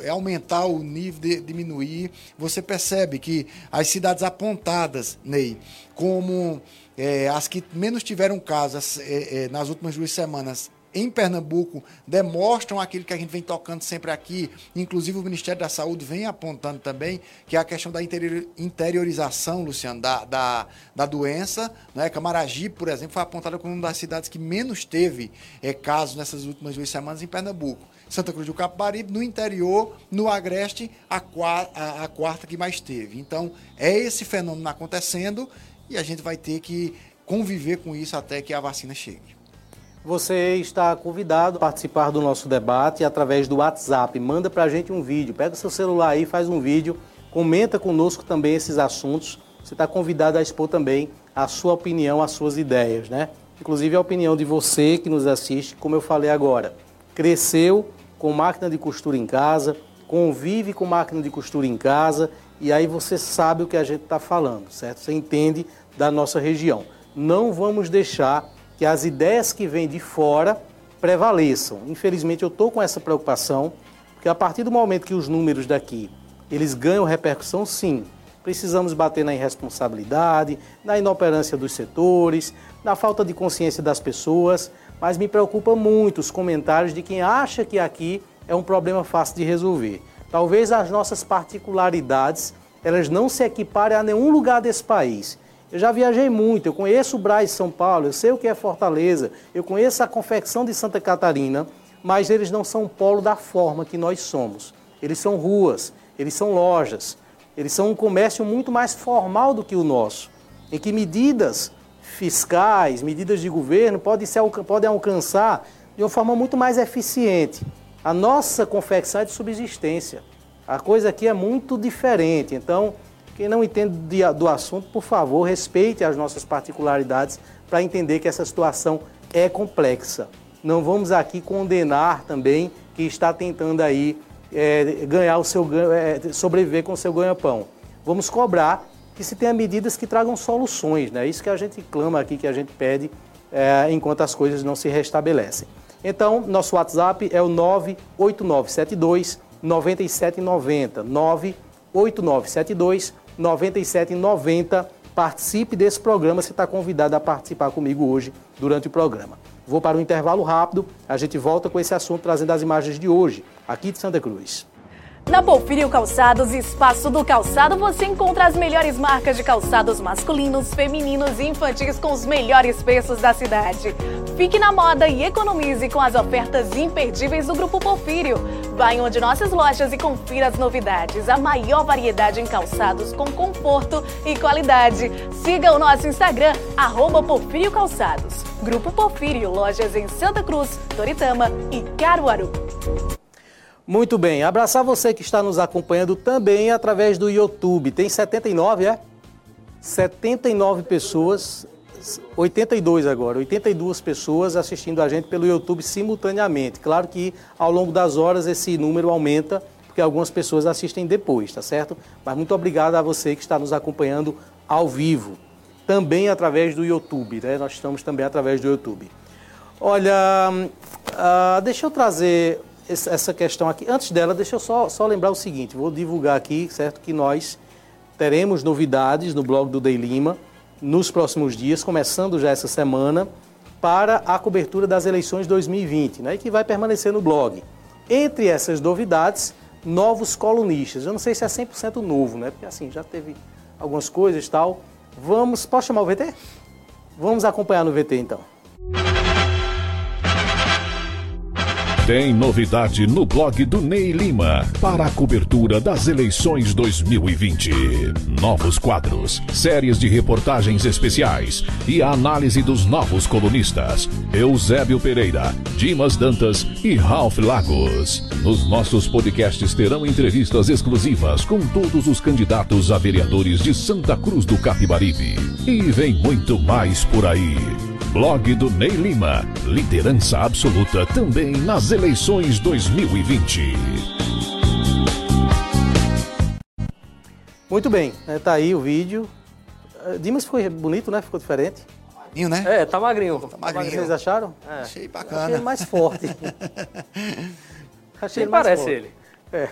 é aumentar o nível, de, diminuir. Você percebe que as cidades apontadas, Ney, como é, as que menos tiveram casos é, é, nas últimas duas semanas em Pernambuco demonstram aquilo que a gente vem tocando sempre aqui, inclusive o Ministério da Saúde vem apontando também, que é a questão da interiorização, Luciano, da, da, da doença. Né? Camaragibe, por exemplo, foi apontada como uma das cidades que menos teve é, casos nessas últimas duas semanas em Pernambuco. Santa Cruz do Capibaribe, no interior, no Agreste, a, a, a quarta que mais teve. Então, é esse fenômeno acontecendo e a gente vai ter que conviver com isso até que a vacina chegue. Você está convidado a participar do nosso debate através do WhatsApp. Manda para a gente um vídeo. Pega seu celular aí, faz um vídeo, comenta conosco também esses assuntos. Você está convidado a expor também a sua opinião, as suas ideias, né? Inclusive a opinião de você que nos assiste, como eu falei agora. Cresceu com máquina de costura em casa, convive com máquina de costura em casa e aí você sabe o que a gente está falando, certo? Você entende da nossa região. Não vamos deixar que as ideias que vêm de fora prevaleçam. Infelizmente, eu estou com essa preocupação, porque a partir do momento que os números daqui eles ganham repercussão, sim, precisamos bater na irresponsabilidade, na inoperância dos setores, na falta de consciência das pessoas, mas me preocupa muito os comentários de quem acha que aqui é um problema fácil de resolver. Talvez as nossas particularidades elas não se equiparem a nenhum lugar desse país. Eu já viajei muito, eu conheço o Braz São Paulo, eu sei o que é Fortaleza, eu conheço a confecção de Santa Catarina, mas eles não são o polo da forma que nós somos. Eles são ruas, eles são lojas, eles são um comércio muito mais formal do que o nosso, em que medidas fiscais, medidas de governo podem, podem alcançar de uma forma muito mais eficiente. A nossa confecção é de subsistência. A coisa aqui é muito diferente. Então, quem não entende do assunto, por favor, respeite as nossas particularidades para entender que essa situação é complexa. Não vamos aqui condenar também quem está tentando aí é, ganhar o seu é, sobreviver com o seu ganha-pão. Vamos cobrar que se tenha medidas que tragam soluções, né? Isso que a gente clama aqui, que a gente pede é, enquanto as coisas não se restabelecem. Então, nosso WhatsApp é o 98972 9790 98972 9790. Participe desse programa, você está convidado a participar comigo hoje durante o programa. Vou para um intervalo rápido, a gente volta com esse assunto trazendo as imagens de hoje, aqui de Santa Cruz. Na Porfírio Calçados Espaço do Calçado você encontra as melhores marcas de calçados masculinos, femininos e infantis com os melhores preços da cidade. Fique na moda e economize com as ofertas imperdíveis do Grupo Porfírio. Vá em uma de nossas lojas e confira as novidades, a maior variedade em calçados com conforto e qualidade. Siga o nosso Instagram, arroba Porfírio Calçados. Grupo Porfírio, lojas em Santa Cruz, Toritama e Caruaru. Muito bem, abraçar você que está nos acompanhando também através do YouTube. Tem 79, é? 79 pessoas, 82 agora, 82 pessoas assistindo a gente pelo YouTube simultaneamente. Claro que ao longo das horas esse número aumenta, porque algumas pessoas assistem depois, tá certo? Mas muito obrigado a você que está nos acompanhando ao vivo, também através do YouTube, né? Nós estamos também através do YouTube. Olha, uh, deixa eu trazer essa questão aqui. Antes dela, deixa eu só, só lembrar o seguinte: vou divulgar aqui, certo? Que nós teremos novidades no blog do Dei Lima nos próximos dias, começando já essa semana, para a cobertura das eleições 2020, né? E que vai permanecer no blog. Entre essas novidades, novos colunistas. Eu não sei se é 100% novo, né? Porque assim, já teve algumas coisas e tal. Vamos. Posso chamar o VT? Vamos acompanhar no VT então. Tem novidade no blog do Ney Lima para a cobertura das eleições 2020. Novos quadros, séries de reportagens especiais e a análise dos novos colunistas. Eusébio Pereira, Dimas Dantas e Ralph Lagos. Nos nossos podcasts terão entrevistas exclusivas com todos os candidatos a vereadores de Santa Cruz do Capibaribe. E vem muito mais por aí. Blog do Ney Lima. Liderança absoluta também nas eleições 2020. Muito bem, está né, aí o vídeo. Eh, Dimas ficou bonito, né? Ficou diferente. magrinho, né? É, tá magrinho. Tá magrinho. Vocês acharam? É. Achei Achei bacana. ele mais forte. <laughs> Achei ele mais parece forte. ele? É.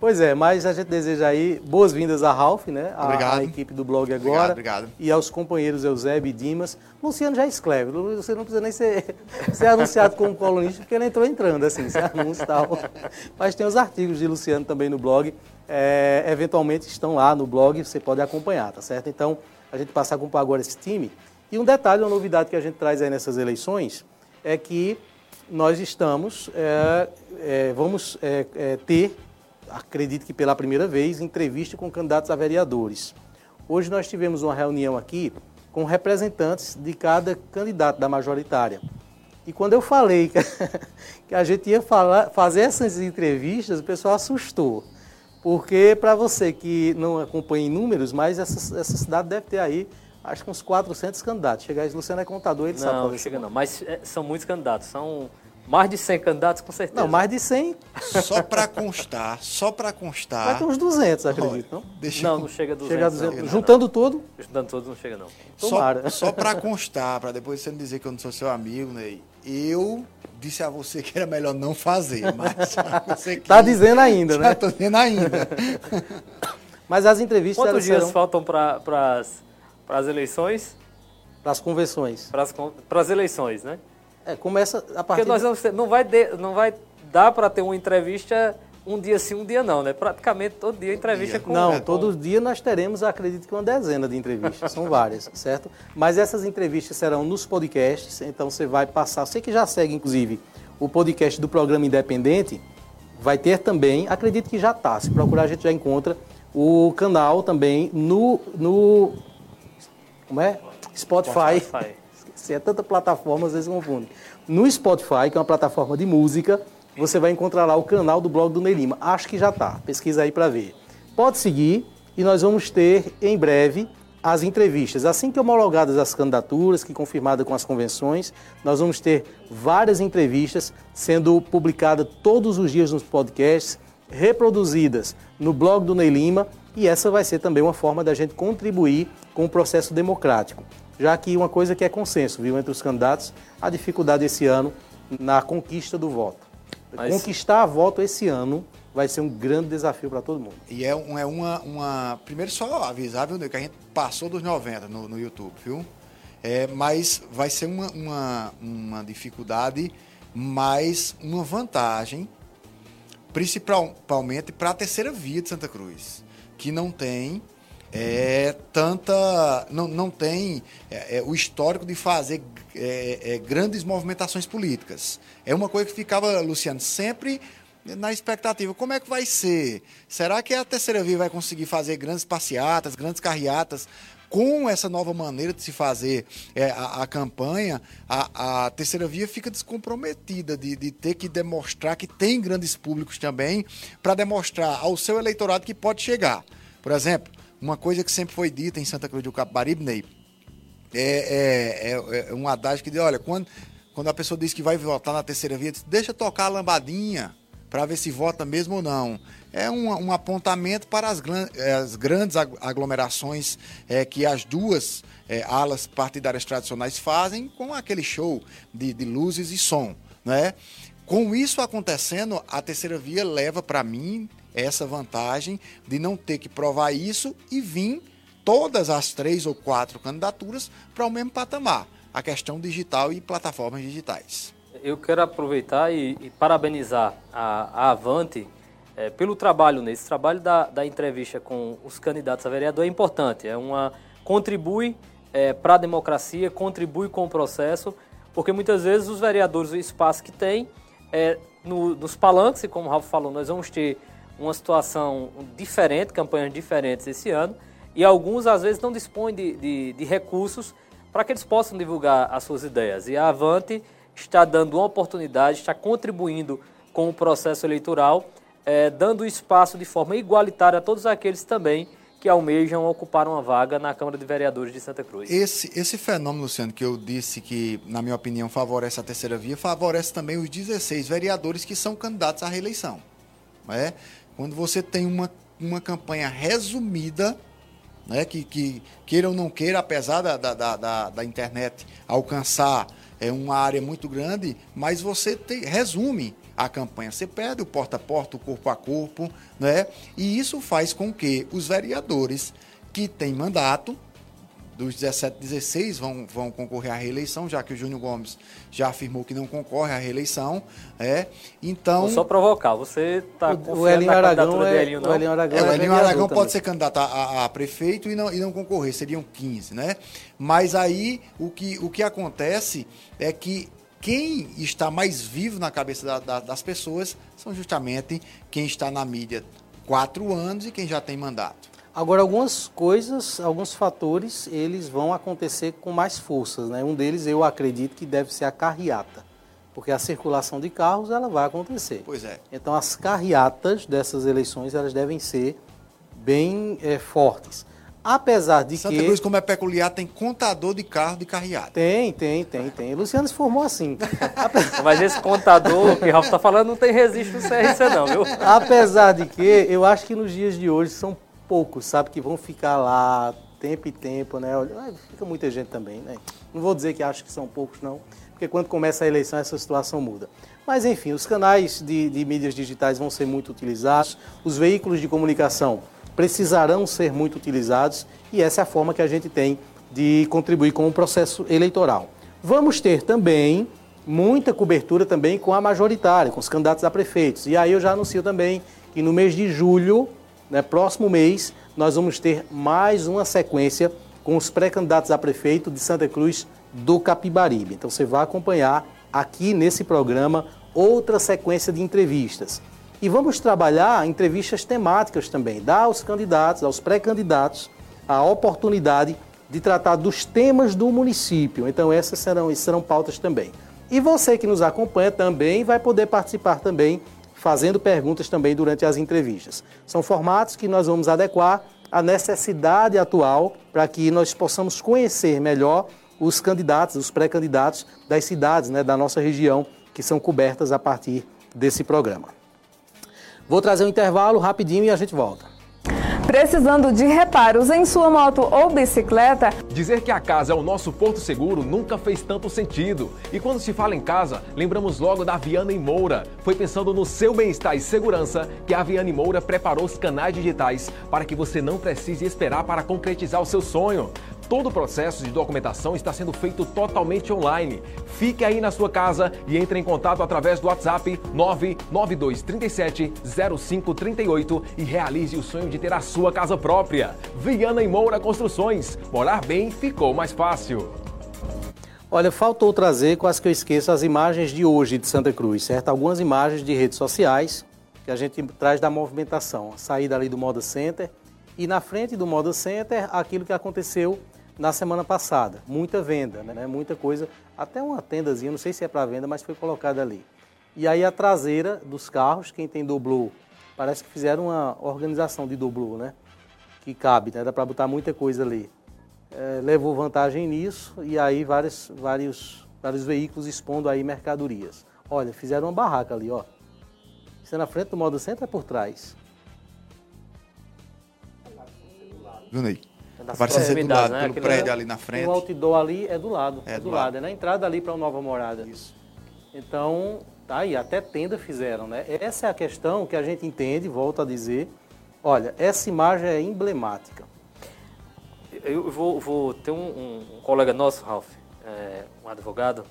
Pois é, mas a gente deseja aí boas-vindas a Ralph, né? A, Obrigado. a equipe do blog agora. obrigado. E aos companheiros Eusébio e Dimas. Luciano já escreve. Você não precisa nem ser, <laughs> ser anunciado como colunista, porque ele entrou entrando, assim, sem anúncio e tal. <laughs> Mas tem os artigos de Luciano também no blog. É, eventualmente estão lá no blog, você pode acompanhar, tá certo? Então, a gente passa a acompanhar agora esse time. E um detalhe, uma novidade que a gente traz aí nessas eleições é que nós estamos, é, é, vamos é, é, ter, acredito que pela primeira vez, entrevista com candidatos a vereadores. Hoje nós tivemos uma reunião aqui com representantes de cada candidato da majoritária. E quando eu falei que, <laughs> a gente ia falar, fazer essas entrevistas, o pessoal assustou. Porque, para você que não acompanha em números, mas essa, essa cidade deve ter aí, acho que uns 400 candidatos. Chegar esse Luciano é contador, ele sabe Não, fazer não chega não. Mas é, são muitos candidatos. São mais de 100 candidatos, com certeza. Não, mais de 100, Só pra constar, só pra constar. vai ter uns 200, acredito, não? Deixa Não, eu- não chega a 200. Chega a não. 200. Não, Juntando tudo, não. Juntando todos não chega não. tomara. Só, só para <laughs> constar, para depois você não dizer que eu não sou seu amigo, Ney. Eu disse a você que era melhor não fazer, mas você <laughs> Tá quis. dizendo ainda, <laughs> né? tô dizendo ainda. Mas as entrevistas Quantos dias serão faltam para as eleições? para as convenções. Para as eleições, né? É, começa a Porque partir... nós vamos ter, não, vai de- não vai dar para ter uma entrevista um dia sim, um dia não, né? Praticamente todo dia entrevista com Não, com- todo dia nós teremos, acredito que uma dezena de entrevistas, são várias, <laughs> certo? Mas essas entrevistas serão nos podcasts, então você vai passar, você que já segue, inclusive, o podcast do programa Independente, vai ter também, acredito que já está, se procurar a gente já encontra, o canal também no, no como é? Spotify. Spotify. Se é tanta plataforma, às vezes confunde. No Spotify, que é uma plataforma de música, você vai encontrar lá o canal do blog do Ney Lima. Acho que já está. Pesquisa aí para ver. Pode seguir e nós vamos ter em breve as entrevistas. Assim que homologadas as candidaturas, que confirmadas com as convenções, nós vamos ter várias entrevistas sendo publicadas todos os dias nos podcasts, reproduzidas no blog do Ney Lima, e essa vai ser também uma forma da gente contribuir com o processo democrático. Já que uma coisa que é consenso, viu, entre os candidatos, a dificuldade esse ano na conquista do voto. Mas- Conquistar voto esse ano vai ser um grande desafio para todo mundo. E é, um- é uma, uma. Primeiro, só avisar, viu, que a gente passou dos 90 no, no YouTube, viu? É, mas vai ser uma, uma, uma dificuldade, mas uma vantagem, principalmente para a terceira via de Santa Cruz, que não tem é, tanta. Não, não tem é, é, o histórico de fazer é, é, grandes movimentações políticas. É uma coisa que ficava, Luciano, sempre na expectativa. Como é que vai ser? Será que a terceira via vai conseguir fazer grandes passeatas, grandes carreatas? Com essa nova maneira de se fazer é, a, a campanha, a, a terceira via fica descomprometida de, de ter que demonstrar que tem grandes públicos também, para demonstrar ao seu eleitorado que pode chegar. Por exemplo, uma coisa que sempre foi dita em Santa Cruz do Capibaribe, é, é, é, é um adágio que diz, olha, quando, quando a pessoa diz que vai votar na terceira via, diz, deixa tocar a lambadinha para ver se vota mesmo ou não. É um, um apontamento para as, eh, as grandes ag- aglomerações eh, que as duas eh, alas partidárias tradicionais fazem com aquele show de, de luzes e som. Né? Com isso acontecendo, a terceira via leva para mim essa vantagem de não ter que provar isso e vir todas as três ou quatro candidaturas para o mesmo patamar, a questão digital e plataformas digitais. Eu quero aproveitar e, e parabenizar a, a Avante eh, pelo trabalho nesse trabalho da, da entrevista com os candidatos a vereador é importante. É uma contribui para a democracia, contribui com o processo, porque muitas vezes os vereadores o espaço que têm é no, nos palanques, e como o Ralf falou, nós vamos ter uma situação diferente, campanhas diferentes esse ano, e alguns às vezes não dispõem de, de, de recursos para que eles possam divulgar as suas ideias. E a Avante está dando uma oportunidade, está contribuindo com o processo eleitoral, eh, dando espaço de forma igualitária a todos aqueles também que almejam ocupar uma vaga na Câmara de Vereadores de Santa Cruz. Esse, esse fenômeno, Luciano, que eu disse que, na minha opinião, favorece a terceira via, favorece também os 16 vereadores que são candidatos à reeleição. Né? Quando você tem uma, uma campanha resumida, né, que, que queira ou não queira, apesar da, da, da, da internet alcançar é, uma área muito grande, mas você te, resume a campanha. Você pede o porta a porta, o corpo a corpo, né? E isso faz com que os vereadores que têm mandato, dos 17, 16 vão, vão concorrer à reeleição, já que o Júnior Gomes já afirmou que não concorre à reeleição. É, então... Vou só provocar, você está confiando o Elinho Aragão é, Elinho, não? O Elinho Aragão, é, o é Elinho Aragão pode ser candidato a, a, a, prefeito e não, e não concorrer, seriam 15, né? Mas aí o que, o que acontece é que quem está mais vivo na cabeça da, da, das pessoas são justamente quem está na mídia quatro anos e quem já tem mandato. Agora, algumas coisas, alguns fatores, eles vão acontecer com mais forças. Né? Um deles, eu acredito que deve ser a carreata, porque a circulação de carros ela vai acontecer. Pois é. Então, as carreatas dessas eleições elas devem ser bem é, fortes. Apesar de Santa que. Santa Cruz, como é peculiar, tem contador de carro de carreata. Tem, tem, tem, tem. Luciano se formou assim. <laughs> Mas esse contador que o Ralf está falando não tem registro no CRC, não, viu? Apesar de que, eu acho que nos dias de hoje são poucos, sabe, que vão ficar lá tempo e tempo, né? Fica muita gente também, né? Não vou dizer que acho que são poucos, não, porque quando começa a eleição essa situação muda. Mas enfim, os canais de, de mídias digitais vão ser muito utilizados, os veículos de comunicação precisarão ser muito utilizados e essa é a forma que a gente tem de contribuir com o processo eleitoral. Vamos ter também muita cobertura também com a majoritária, com os candidatos a prefeitos. E aí eu já anuncio também que no mês de julho, né, próximo mês, nós vamos ter mais uma sequência com os pré-candidatos a prefeito de Santa Cruz do Capibaribe. Então você vai acompanhar aqui nesse programa outra sequência de entrevistas. E vamos trabalhar entrevistas temáticas também, dar aos candidatos, aos pré-candidatos, a oportunidade de tratar dos temas do município. Então essas serão, essas serão pautas também. E você que nos acompanha também vai poder participar também, fazendo perguntas também durante as entrevistas. São formatos que nós vamos adequar à necessidade atual para que nós possamos conhecer melhor os candidatos, os pré-candidatos das cidades né, da nossa região que são cobertas a partir desse programa. Vou trazer um intervalo rapidinho e a gente volta. Precisando de reparos em sua moto ou bicicleta? Dizer que a casa é o nosso porto seguro nunca fez tanto sentido. E quando se fala em casa, lembramos logo da Viana e Moura. Foi pensando no seu bem-estar e segurança que a Viana e Moura preparou os canais digitais para que você não precise esperar para concretizar o seu sonho. Todo o processo de documentação está sendo feito totalmente online. Fique aí na sua casa e entre em contato através do WhatsApp 99237 0538 e realize o sonho de ter a sua casa própria. Viana e Moura Construções. Morar bem ficou mais fácil. Olha, faltou trazer, quase que eu esqueço, as imagens de hoje de Santa Cruz, certo? Algumas imagens de redes sociais que a gente traz da movimentação. A saída ali do Moda Center e na frente do Moda Center, aquilo que aconteceu na semana passada. Muita venda, né? muita coisa. Até uma tendazinha, não sei se é para venda, mas foi colocada ali. E aí a traseira dos carros, quem tem doblô, parece que fizeram uma organização de doblô, né? Que cabe, né? Dá para botar muita coisa ali. É, levou vantagem nisso e aí vários, vários, vários veículos expondo aí mercadorias. Olha, fizeram uma barraca ali, ó. Isso é na frente do modo centro é por trás. Junei. Parece ser do lado, né? pelo prédio é, ali na frente. O outdoor ali é do lado. É, é do, do lado. lado. É na entrada ali para uma nova morada. Isso. Então, tá aí, até tenda fizeram, né? Essa é a questão que a gente entende, volto a dizer. Olha, essa imagem é emblemática. Eu vou, vou ter um, um, um colega nosso, Ralph, é, um advogado,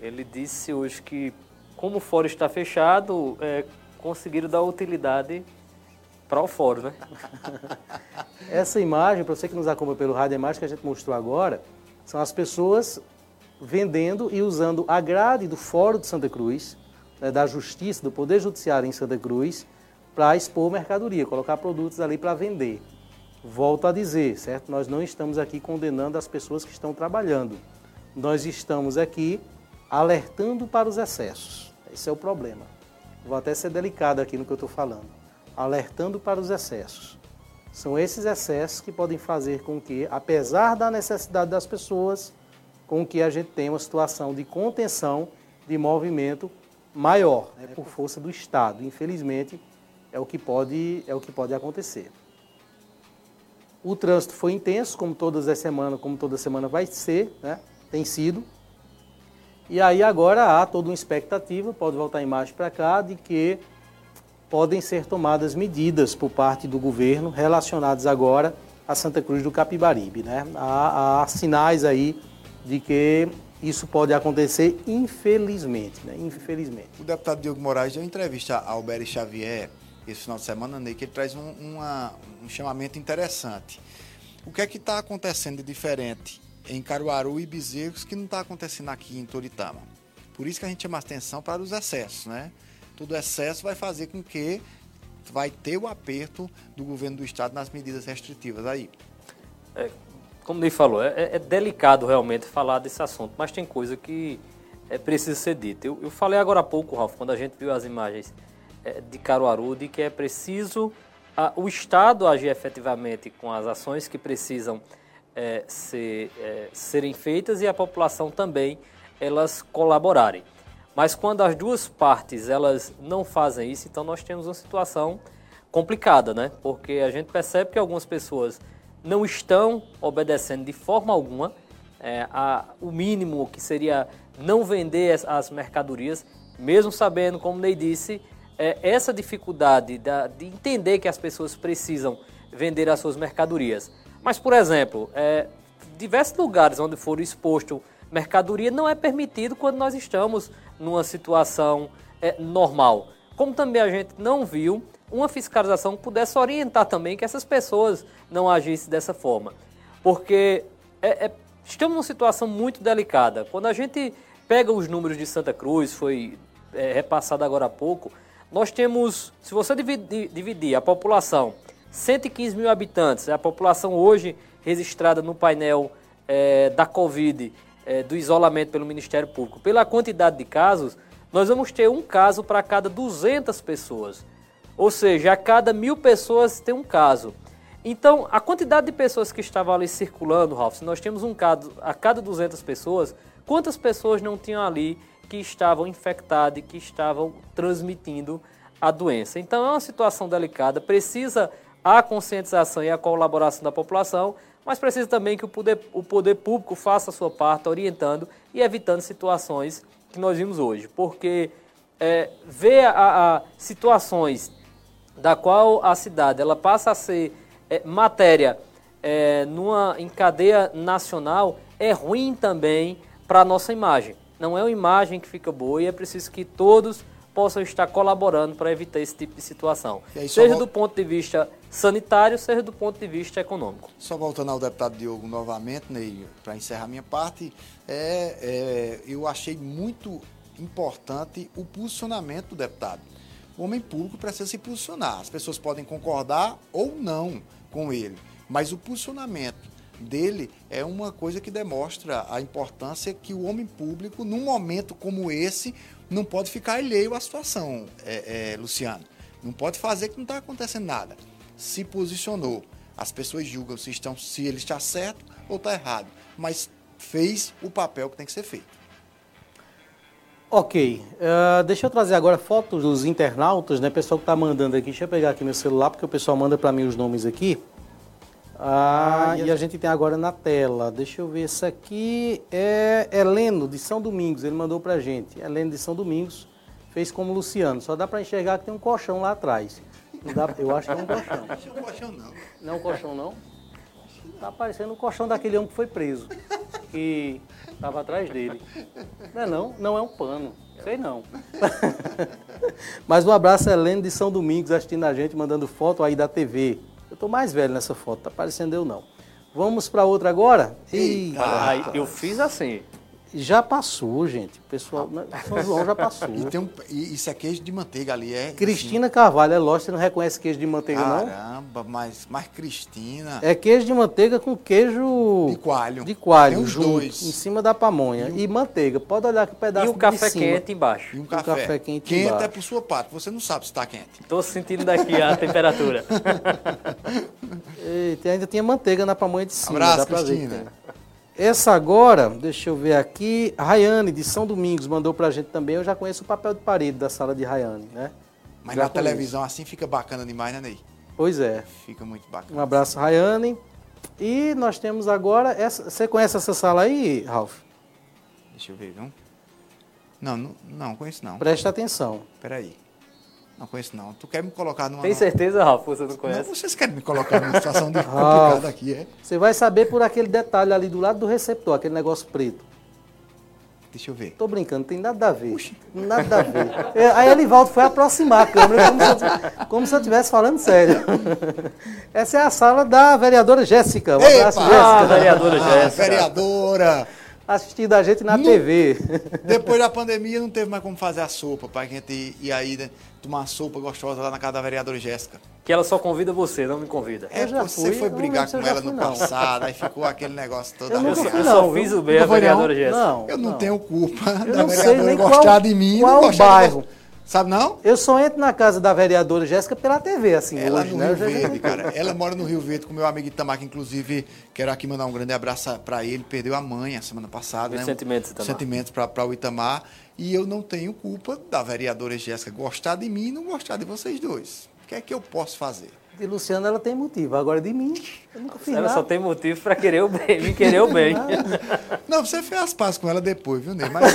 ele disse hoje que, como o fórum está fechado, é, conseguiram dar utilidade para o fórum, né? <laughs> Essa imagem, para você que nos acompanha pelo rádio, a imagem que a gente mostrou agora, são as pessoas vendendo e usando a grade do Fórum de Santa Cruz, né, da Justiça, do Poder Judiciário em Santa Cruz, para expor mercadoria, colocar produtos ali para vender. Volto a dizer, certo? Nós não estamos aqui condenando as pessoas que estão trabalhando. Nós estamos aqui alertando para os excessos. Esse é o problema. Vou até ser delicado aqui no que eu estou falando alertando para os excessos. São esses excessos que podem fazer com que, apesar da necessidade das pessoas, com que a gente tenha uma situação de contenção de movimento maior, né, por força do Estado. Infelizmente, é o que pode, é o que pode acontecer. O trânsito foi intenso, como todas as semanas, como toda semana vai ser, né? tem sido. E aí agora há toda uma expectativa, pode voltar a imagem para cá, de que podem ser tomadas medidas por parte do governo relacionadas agora a Santa Cruz do Capibaribe. Né? Há, há sinais aí de que isso pode acontecer, infelizmente. Né? Infelizmente. O deputado Diogo Moraes deu entrevista a Alberi Xavier esse final de semana, Ney, que ele traz um, uma, um chamamento interessante. O que é que está acontecendo de diferente em Caruaru e Bezerros que não está acontecendo aqui em Toritama? Por isso que a gente chama atenção para os excessos, né? Todo excesso vai fazer com que vai ter o aperto do governo do estado nas medidas restritivas aí. É, como ele falou, é, é, delicado realmente falar desse assunto, mas tem coisa que é preciso ser dita. Eu, eu falei agora há pouco, Ralf, quando a gente viu as imagens é, de Caruaru, de que é preciso a, o Estado agir efetivamente com as ações que precisam é, ser, é, serem feitas e a população também elas colaborarem. Mas quando as duas partes elas não fazem isso, então nós temos uma situação complicada, né? Porque a gente percebe que algumas pessoas não estão obedecendo de forma alguma é, a, o mínimo que seria não vender as, as mercadorias, mesmo sabendo, como Ney disse, é, essa dificuldade da, de entender que as pessoas precisam vender as suas mercadorias. Mas, por exemplo, é, diversos lugares onde for exposto mercadoria não é permitido quando nós estamos numa situação é, normal. Como também a gente não viu uma fiscalização que pudesse orientar também que essas pessoas não agissem dessa forma. Porque é, é, estamos numa situação muito delicada. Quando a gente pega os números de Santa Cruz, foi é, repassado agora há pouco, nós temos, se você dividir, dividir a população, 115 mil habitantes, é a população hoje registrada no painel é, da Covid, é, do isolamento pelo Ministério Público, pela quantidade de casos, nós vamos ter um caso para cada 200 pessoas. Ou seja, a cada mil pessoas tem um caso. Então, a quantidade de pessoas que estavam ali circulando, Ralf, se nós temos um caso a cada 200 pessoas, quantas pessoas não tinham ali que estavam infectados e que estavam transmitindo a doença. Então é uma situação delicada, precisa a conscientização e a colaboração da população, mas precisa também que o poder, o poder público faça a sua parte, orientando e evitando situações que nós vimos hoje. Porque é, ver a, a, situações da qual a cidade ela passa a ser é, matéria é, numa, em cadeia nacional é ruim também para a nossa imagem não é uma imagem que fica boa e é preciso que todos possam estar colaborando para evitar esse tipo de situação. Seja do ponto de vista sanitário, seja do ponto de vista econômico. Só voltando ao deputado Diogo novamente, Ney, para encerrar minha parte, é, é, eu achei muito importante o posicionamento do deputado. O homem público precisa se posicionar. As pessoas podem concordar ou não com ele, mas o posicionamento dele é uma coisa que demonstra a importância que o homem público, num momento como esse, não pode ficar alheio à situação, é, é, Luciano. Não pode fazer que não está acontecendo nada. Se posicionou. As pessoas julgam se, estão, se ele está certo ou está errado. Mas fez o papel que tem que ser feito. Ok, uh, deixa eu trazer agora fotos dos internautas, né? Pessoal que está mandando aqui. Deixa eu pegar aqui meu celular, porque o pessoal manda para mim os nomes aqui. Ah, e a gente tem agora na tela. Deixa eu ver, esse aqui é Heleno de São Domingos, ele mandou pra gente. Heleno de São Domingos fez como Luciano, só dá para enxergar que tem um colchão lá atrás. Dá, eu acho que é um colchão. Não é um colchão não. Não é um colchão não? Tá parecendo o um colchão daquele homem que foi preso, que estava atrás dele. Não é não? Não é um pano. Sei não. <laughs> Mas um abraço, Heleno de São Domingos, assistindo a gente, mandando foto aí da TV. Eu estou mais velho nessa foto, tá parecendo eu não. Vamos para outra agora? Eita, eu fiz assim. Já passou, gente. O pessoal, né, São João já passou. E, tem um, e isso é queijo de manteiga ali, é? Cristina Carvalho, é lógico, você não reconhece queijo de manteiga, Caramba, não? Caramba, mas, mas Cristina... É queijo de manteiga com queijo... De coalho. De coalho, tem os junto, dois. em cima da pamonha. E, e manteiga. Pode olhar que o pedaço E o café quente embaixo. E um café, café quente Quente é embaixo. é por sua parte, você não sabe se está quente. Estou sentindo daqui a temperatura. <laughs> Eita, ainda tinha manteiga na pamonha de cima. Abraço, Cristina. Essa agora, deixa eu ver aqui, Rayane de São Domingos mandou pra gente também. Eu já conheço o papel de parede da sala de Rayane, né? Mas já na conheço. televisão assim fica bacana demais, né, Ney? Pois é. Fica muito bacana. Um abraço, Rayane. E nós temos agora. Essa, você conhece essa sala aí, Ralf? Deixa eu ver, viu? Não, não, não conheço não. Preste atenção. Peraí. Não conheço não. Tu quer me colocar numa. Tem certeza, Ralf, você não Não, conhece? vocês querem me colocar numa situação de <laughs> complicada aqui, é? Você vai saber por aquele detalhe ali do lado do receptor, aquele negócio preto. Deixa eu ver. Tô brincando, tem nada a ver. Nada a ver. É, Aí Elivaldo foi aproximar a câmera como se, eu, como se eu estivesse falando sério. <laughs> Essa é a sala da vereadora Jéssica. Um abraço, Epa! Ah, Jéssica. vereadora Ah, Jéssica. vereadora! Assistindo a gente na TV. Depois da <laughs> pandemia não teve mais como fazer a sopa pra gente ir, ir aí né, tomar uma sopa gostosa lá na casa da vereadora Jéssica. Que ela só convida você, não me convida. É, já você fui, foi eu não brigar com ela fui, no não. passado, aí ficou <laughs> aquele negócio todo Eu fui, não, só viu? fiz o bem a vereadora Jéssica. Não, Eu não, não. tenho culpa Eu da não sei vereadora nem gostar qual- de mim, qual não gostar bairro. de... Sabe não? Eu só entro na casa da vereadora Jéssica pela TV, assim, Ela hoje, no né? Rio Verde, cara. Ela mora no Rio Verde com meu amigo Itamar, que inclusive quero aqui mandar um grande abraço pra ele. Perdeu a mãe a semana passada, Meus né? sentimentos, Itamar. Sentimentos pra, pra o Itamar. E eu não tenho culpa da vereadora Jéssica gostar de mim e não gostar de vocês dois. O que é que eu posso fazer? De Luciana ela tem motivo, agora de mim, eu nunca fiz Ela nada. só tem motivo pra querer o bem, me querer o bem. Não, você fez as pazes com ela depois, viu, Ney? Mas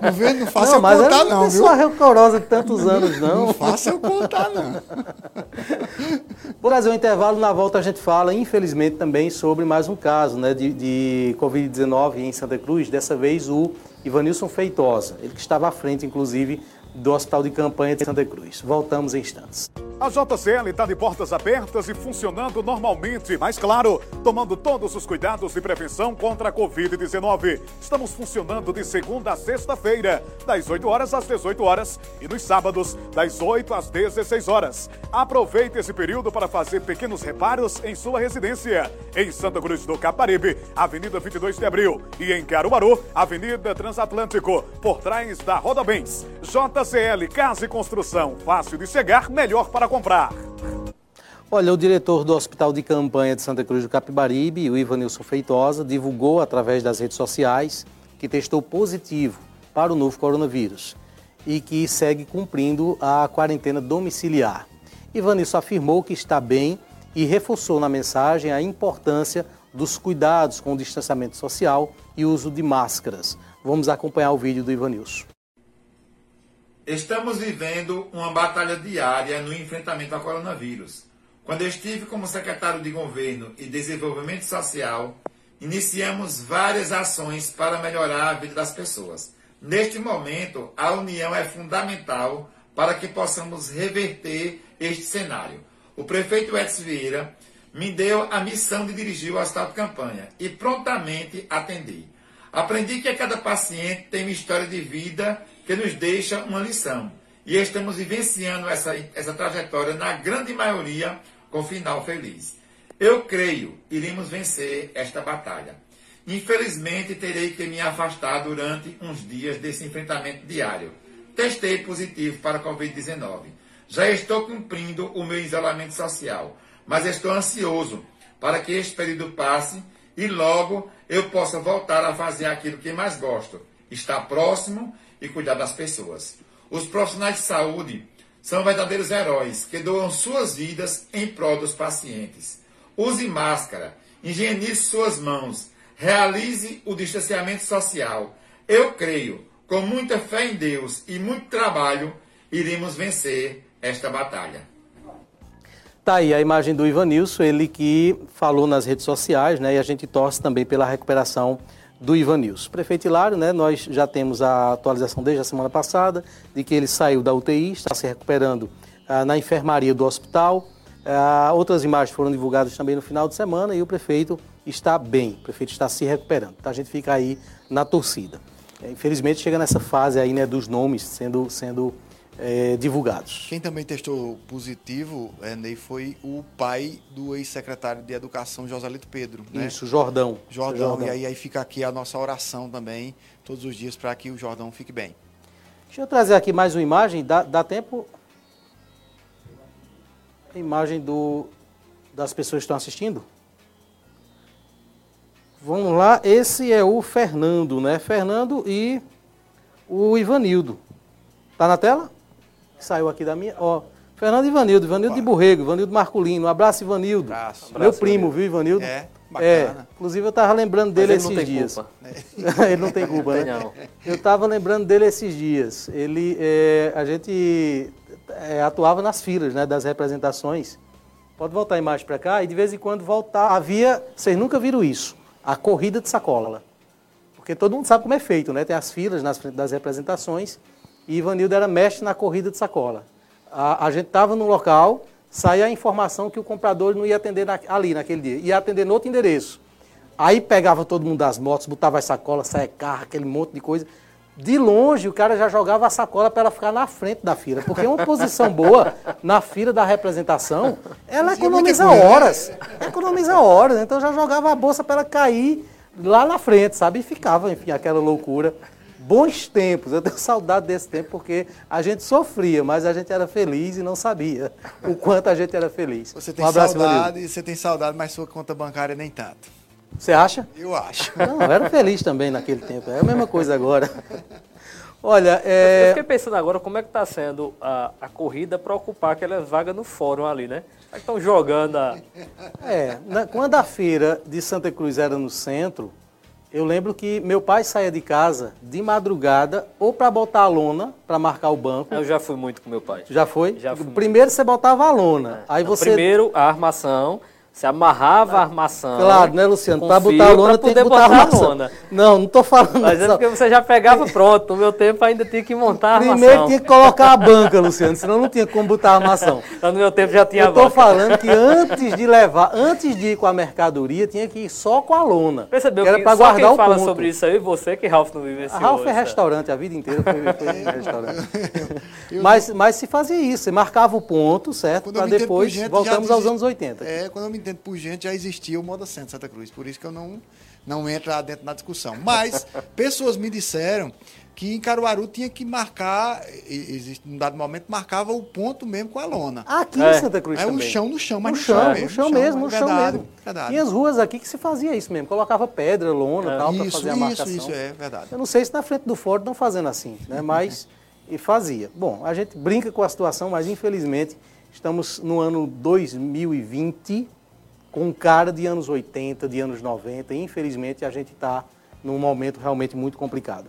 não, vem, não faça Não, eu mas contar, ela não não, é viu? pessoa rancorosa de tantos anos, não. Não faça eu contar, não. Por fazer um intervalo, na volta a gente fala, infelizmente, também sobre mais um caso né, de, de Covid-19 em Santa Cruz, dessa vez o Ivanilson Feitosa, ele que estava à frente, inclusive, do Hospital de Campanha de Santa Cruz. Voltamos em instantes. A JCL está de portas abertas e funcionando normalmente, mas claro, tomando todos os cuidados de prevenção contra a Covid-19. Estamos funcionando de segunda a sexta-feira, das 8 horas às 18 horas e nos sábados, das 8 às 16 horas. Aproveite esse período para fazer pequenos reparos em sua residência. Em Santa Cruz do Caparibe, Avenida 22 de Abril e em Caruaru, Avenida Transatlântico, por trás da Roda Bens. JCL Casa e Construção, fácil de chegar, melhor para comprar. Olha, o diretor do Hospital de Campanha de Santa Cruz do Capibaribe, o Ivanilson Feitosa, divulgou através das redes sociais que testou positivo para o novo coronavírus e que segue cumprindo a quarentena domiciliar. Ivanilson afirmou que está bem e reforçou na mensagem a importância dos cuidados com o distanciamento social e uso de máscaras. Vamos acompanhar o vídeo do Ivanilson. Estamos vivendo uma batalha diária no enfrentamento ao coronavírus. Quando estive como secretário de Governo e Desenvolvimento Social, iniciamos várias ações para melhorar a vida das pessoas. Neste momento, a união é fundamental para que possamos reverter este cenário. O prefeito Edson Vieira me deu a missão de dirigir o hospital de campanha e prontamente atendi. Aprendi que cada paciente tem uma história de vida que nos deixa uma lição. E estamos vivenciando essa, essa trajetória, na grande maioria, com final feliz. Eu creio iremos vencer esta batalha. Infelizmente, terei que me afastar durante uns dias desse enfrentamento diário. Testei positivo para a Covid-19. Já estou cumprindo o meu isolamento social, mas estou ansioso para que este período passe e logo eu possa voltar a fazer aquilo que mais gosto: estar próximo e cuidar das pessoas. Os profissionais de saúde são verdadeiros heróis que doam suas vidas em prol dos pacientes. Use máscara, higienize suas mãos, realize o distanciamento social. Eu creio, com muita fé em Deus e muito trabalho, iremos vencer esta batalha. Tá aí a imagem do Ivanilson, ele que falou nas redes sociais, né? E a gente torce também pela recuperação do Ivanilson. Prefeito Hilário, né? Nós já temos a atualização desde a semana passada de que ele saiu da UTI, está se recuperando ah, na enfermaria do hospital. Ah, outras imagens foram divulgadas também no final de semana e o prefeito está bem, o prefeito está se recuperando. Então a gente fica aí na torcida. É, infelizmente chega nessa fase aí, né, dos nomes sendo, sendo é, divulgados. Quem também testou positivo, é, Ney, foi o pai do ex-secretário de Educação, Joselito Pedro. Né? Isso, Jordão. Jordão. Jordão. E aí, aí fica aqui a nossa oração também, todos os dias, para que o Jordão fique bem. Deixa eu trazer aqui mais uma imagem, dá, dá tempo? A imagem do, das pessoas que estão assistindo? Vamos lá, esse é o Fernando, né? Fernando e o Ivanildo. Tá na tela? Saiu aqui da minha, ó. Fernando Ivanildo, Ivanildo de Borrego, Ivanildo Marculino. Um abraço, Ivanildo. Abraço. Meu primo, viu, Ivanildo? É, É, bacana. inclusive eu estava lembrando dele esses dias. <laughs> ele não tem culpa, né? não. Eu estava lembrando dele esses dias. Ele, é, a gente é, atuava nas filas né, das representações. Pode voltar a imagem para cá e de vez em quando voltar. Havia, vocês nunca viram isso, a corrida de sacola. Porque todo mundo sabe como é feito, né? Tem as filas nas frente das representações e Ivanildo era mestre na corrida de sacola. A, a gente estava no local, saía a informação que o comprador não ia atender na- ali naquele dia, ia atender no outro endereço. Aí pegava todo mundo das motos, botava as sacolas, saia carro, aquele monte de coisa. De longe, o cara já jogava a sacola para ela ficar na frente da fila. Porque uma posição boa na fila da representação, ela economiza horas. Economiza horas. Então já jogava a bolsa para ela cair lá na frente, sabe? E ficava, enfim, aquela loucura. Bons tempos, eu tenho <laughs> saudade desse tempo porque a gente sofria, mas a gente era feliz e não sabia o quanto a gente era feliz. Você tem um abraço, Ivanildo. saudade, você tem saudade, mas sua conta bancária nem tanto. Você acha? Eu acho. <laughs> Não, eu era feliz também naquele tempo. É a mesma coisa agora. <laughs> Olha, Eu é, fiquei pensando agora como é que está sendo a, a corrida para ocupar aquela vaga no fórum ali, né? Como é que estão jogando a... é, na- quando a feira de Santa Cruz era no centro, eu lembro que meu pai saía de casa de madrugada ou para botar a lona para marcar o banco. Eu já fui muito com meu pai. Já foi? Já fui. Primeiro você botava a lona. Aí Não, você. Primeiro, a armação. Você amarrava a armação. Claro, né, Luciano? Para botar a lona tem que poder botar a botar armação. lona. Não, não tô falando Mas é porque você já pegava pronto. No meu tempo ainda tinha que montar a armação. Primeiro tinha que colocar a banca, Luciano, senão não tinha como botar a armação. Então, no meu tempo já tinha Eu tô banca. falando que antes de levar, antes de ir com a mercadoria, tinha que ir só com a lona. Percebeu que era para só guardar quem o fala ponto. sobre isso aí, você que Ralph não A vivenciou. Ralph é essa- restaurante, a vida inteira foi, foi <laughs> restaurante. mas, mas se fazia isso, você marcava o ponto, certo? Eu Para depois, gente, voltamos aos anos 80. É, quando eu me entendo por gente, já existia o Moda Centro Santa Cruz. Por isso que eu não, não entro lá dentro na discussão. Mas <laughs> pessoas me disseram que em Caruaru tinha que marcar, e- existe, num dado momento, marcava o ponto mesmo com a lona. Aqui É. em Santa Cruz É o também. chão no chão, mas no chão, mesmo, chão no chão, mesmo, no é chão verdade, mesmo. verdade. Tinha as ruas aqui que se fazia isso mesmo, colocava pedra, lona e tal, para Isso, fazer a isso, marcação. isso, é verdade. Eu não sei se na frente do Ford estão fazendo assim, né? <laughs> Mas e fazia. Bom, a gente brinca com a situação, mas infelizmente estamos no ano 2020 com cara de anos 80, de anos 90. E, infelizmente a gente está num momento realmente muito complicado.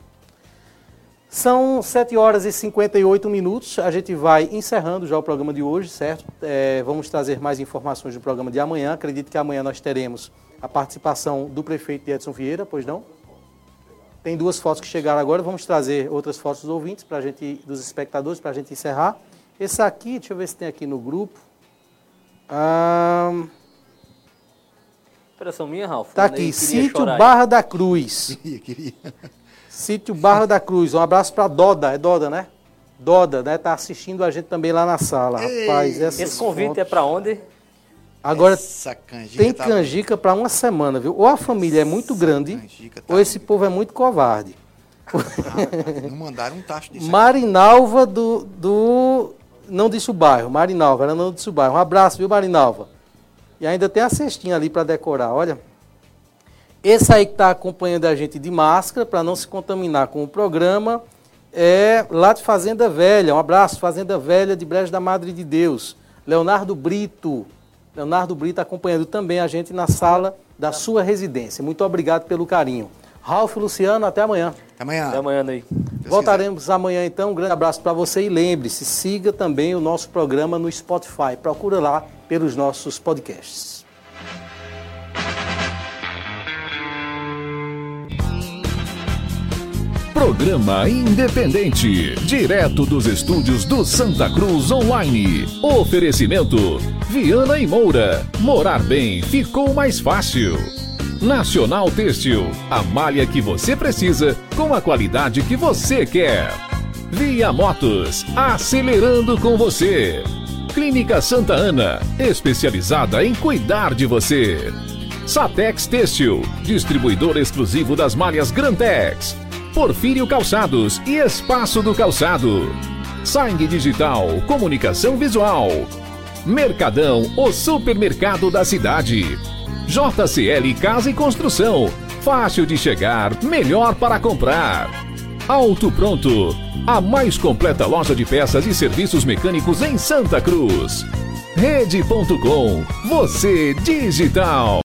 São 7 horas e 58 minutos. A gente vai encerrando já o programa de hoje, certo? É, vamos trazer mais informações do programa de amanhã. Acredito que amanhã nós teremos a participação do prefeito Edson Vieira, pois não? Tem duas fotos que chegaram agora. Vamos trazer outras fotos dos ouvintes, pra gente, dos espectadores, para a gente encerrar. Esse aqui, deixa eu ver se tem aqui no grupo. Ahn, Impressão minha, Ralph. tá Eu aqui, Sítio chorar. Barra da Cruz. <laughs> Queria, queria. Sítio Barra da Cruz. Um abraço para Doda, é Doda, né? Doda, né? Tá assistindo a gente também lá na sala, rapaz. essas Esse convite fotos- é para onde? Agora canjica tem tá- canjica para uma semana, viu? Ou a família é muito grande, tá ou esse povo é muito covarde. Não mandaram um tacho disso. Marinalva do, do. Não disse o bairro, Marinalva, ela não disse o bairro. Um abraço, viu, Marinalva? E ainda tem a cestinha ali para decorar, olha. Esse aí que está acompanhando a gente de máscara, para não se contaminar com o programa, é lá de Fazenda Velha. Um abraço, Fazenda Velha de Brejo da Madre de Deus. Leonardo Brito. Leonardo Brito acompanhando também a gente na sala da sua residência. Muito obrigado pelo carinho. Ralf Luciano, até amanhã. Até amanhã. Até amanhã aí. Voltaremos amanhã então. Um grande abraço para você e lembre-se, siga também o nosso programa no Spotify. Procura lá pelos nossos podcasts. Programa Independente, direto dos estúdios do Santa Cruz Online. Oferecimento: Viana e Moura. Morar bem ficou mais fácil. Nacional Têxtil, a malha que você precisa com a qualidade que você quer. Via Motos, acelerando com você. Clínica Santa Ana, especializada em cuidar de você. Satex Têxtil, distribuidor exclusivo das malhas Grantex. Porfírio Calçados e Espaço do Calçado. Sangue Digital, Comunicação Visual. Mercadão, o supermercado da cidade. JCL Casa e Construção. Fácil de chegar, melhor para comprar. Auto Pronto, a mais completa loja de peças e serviços mecânicos em Santa Cruz. Rede.com, você digital.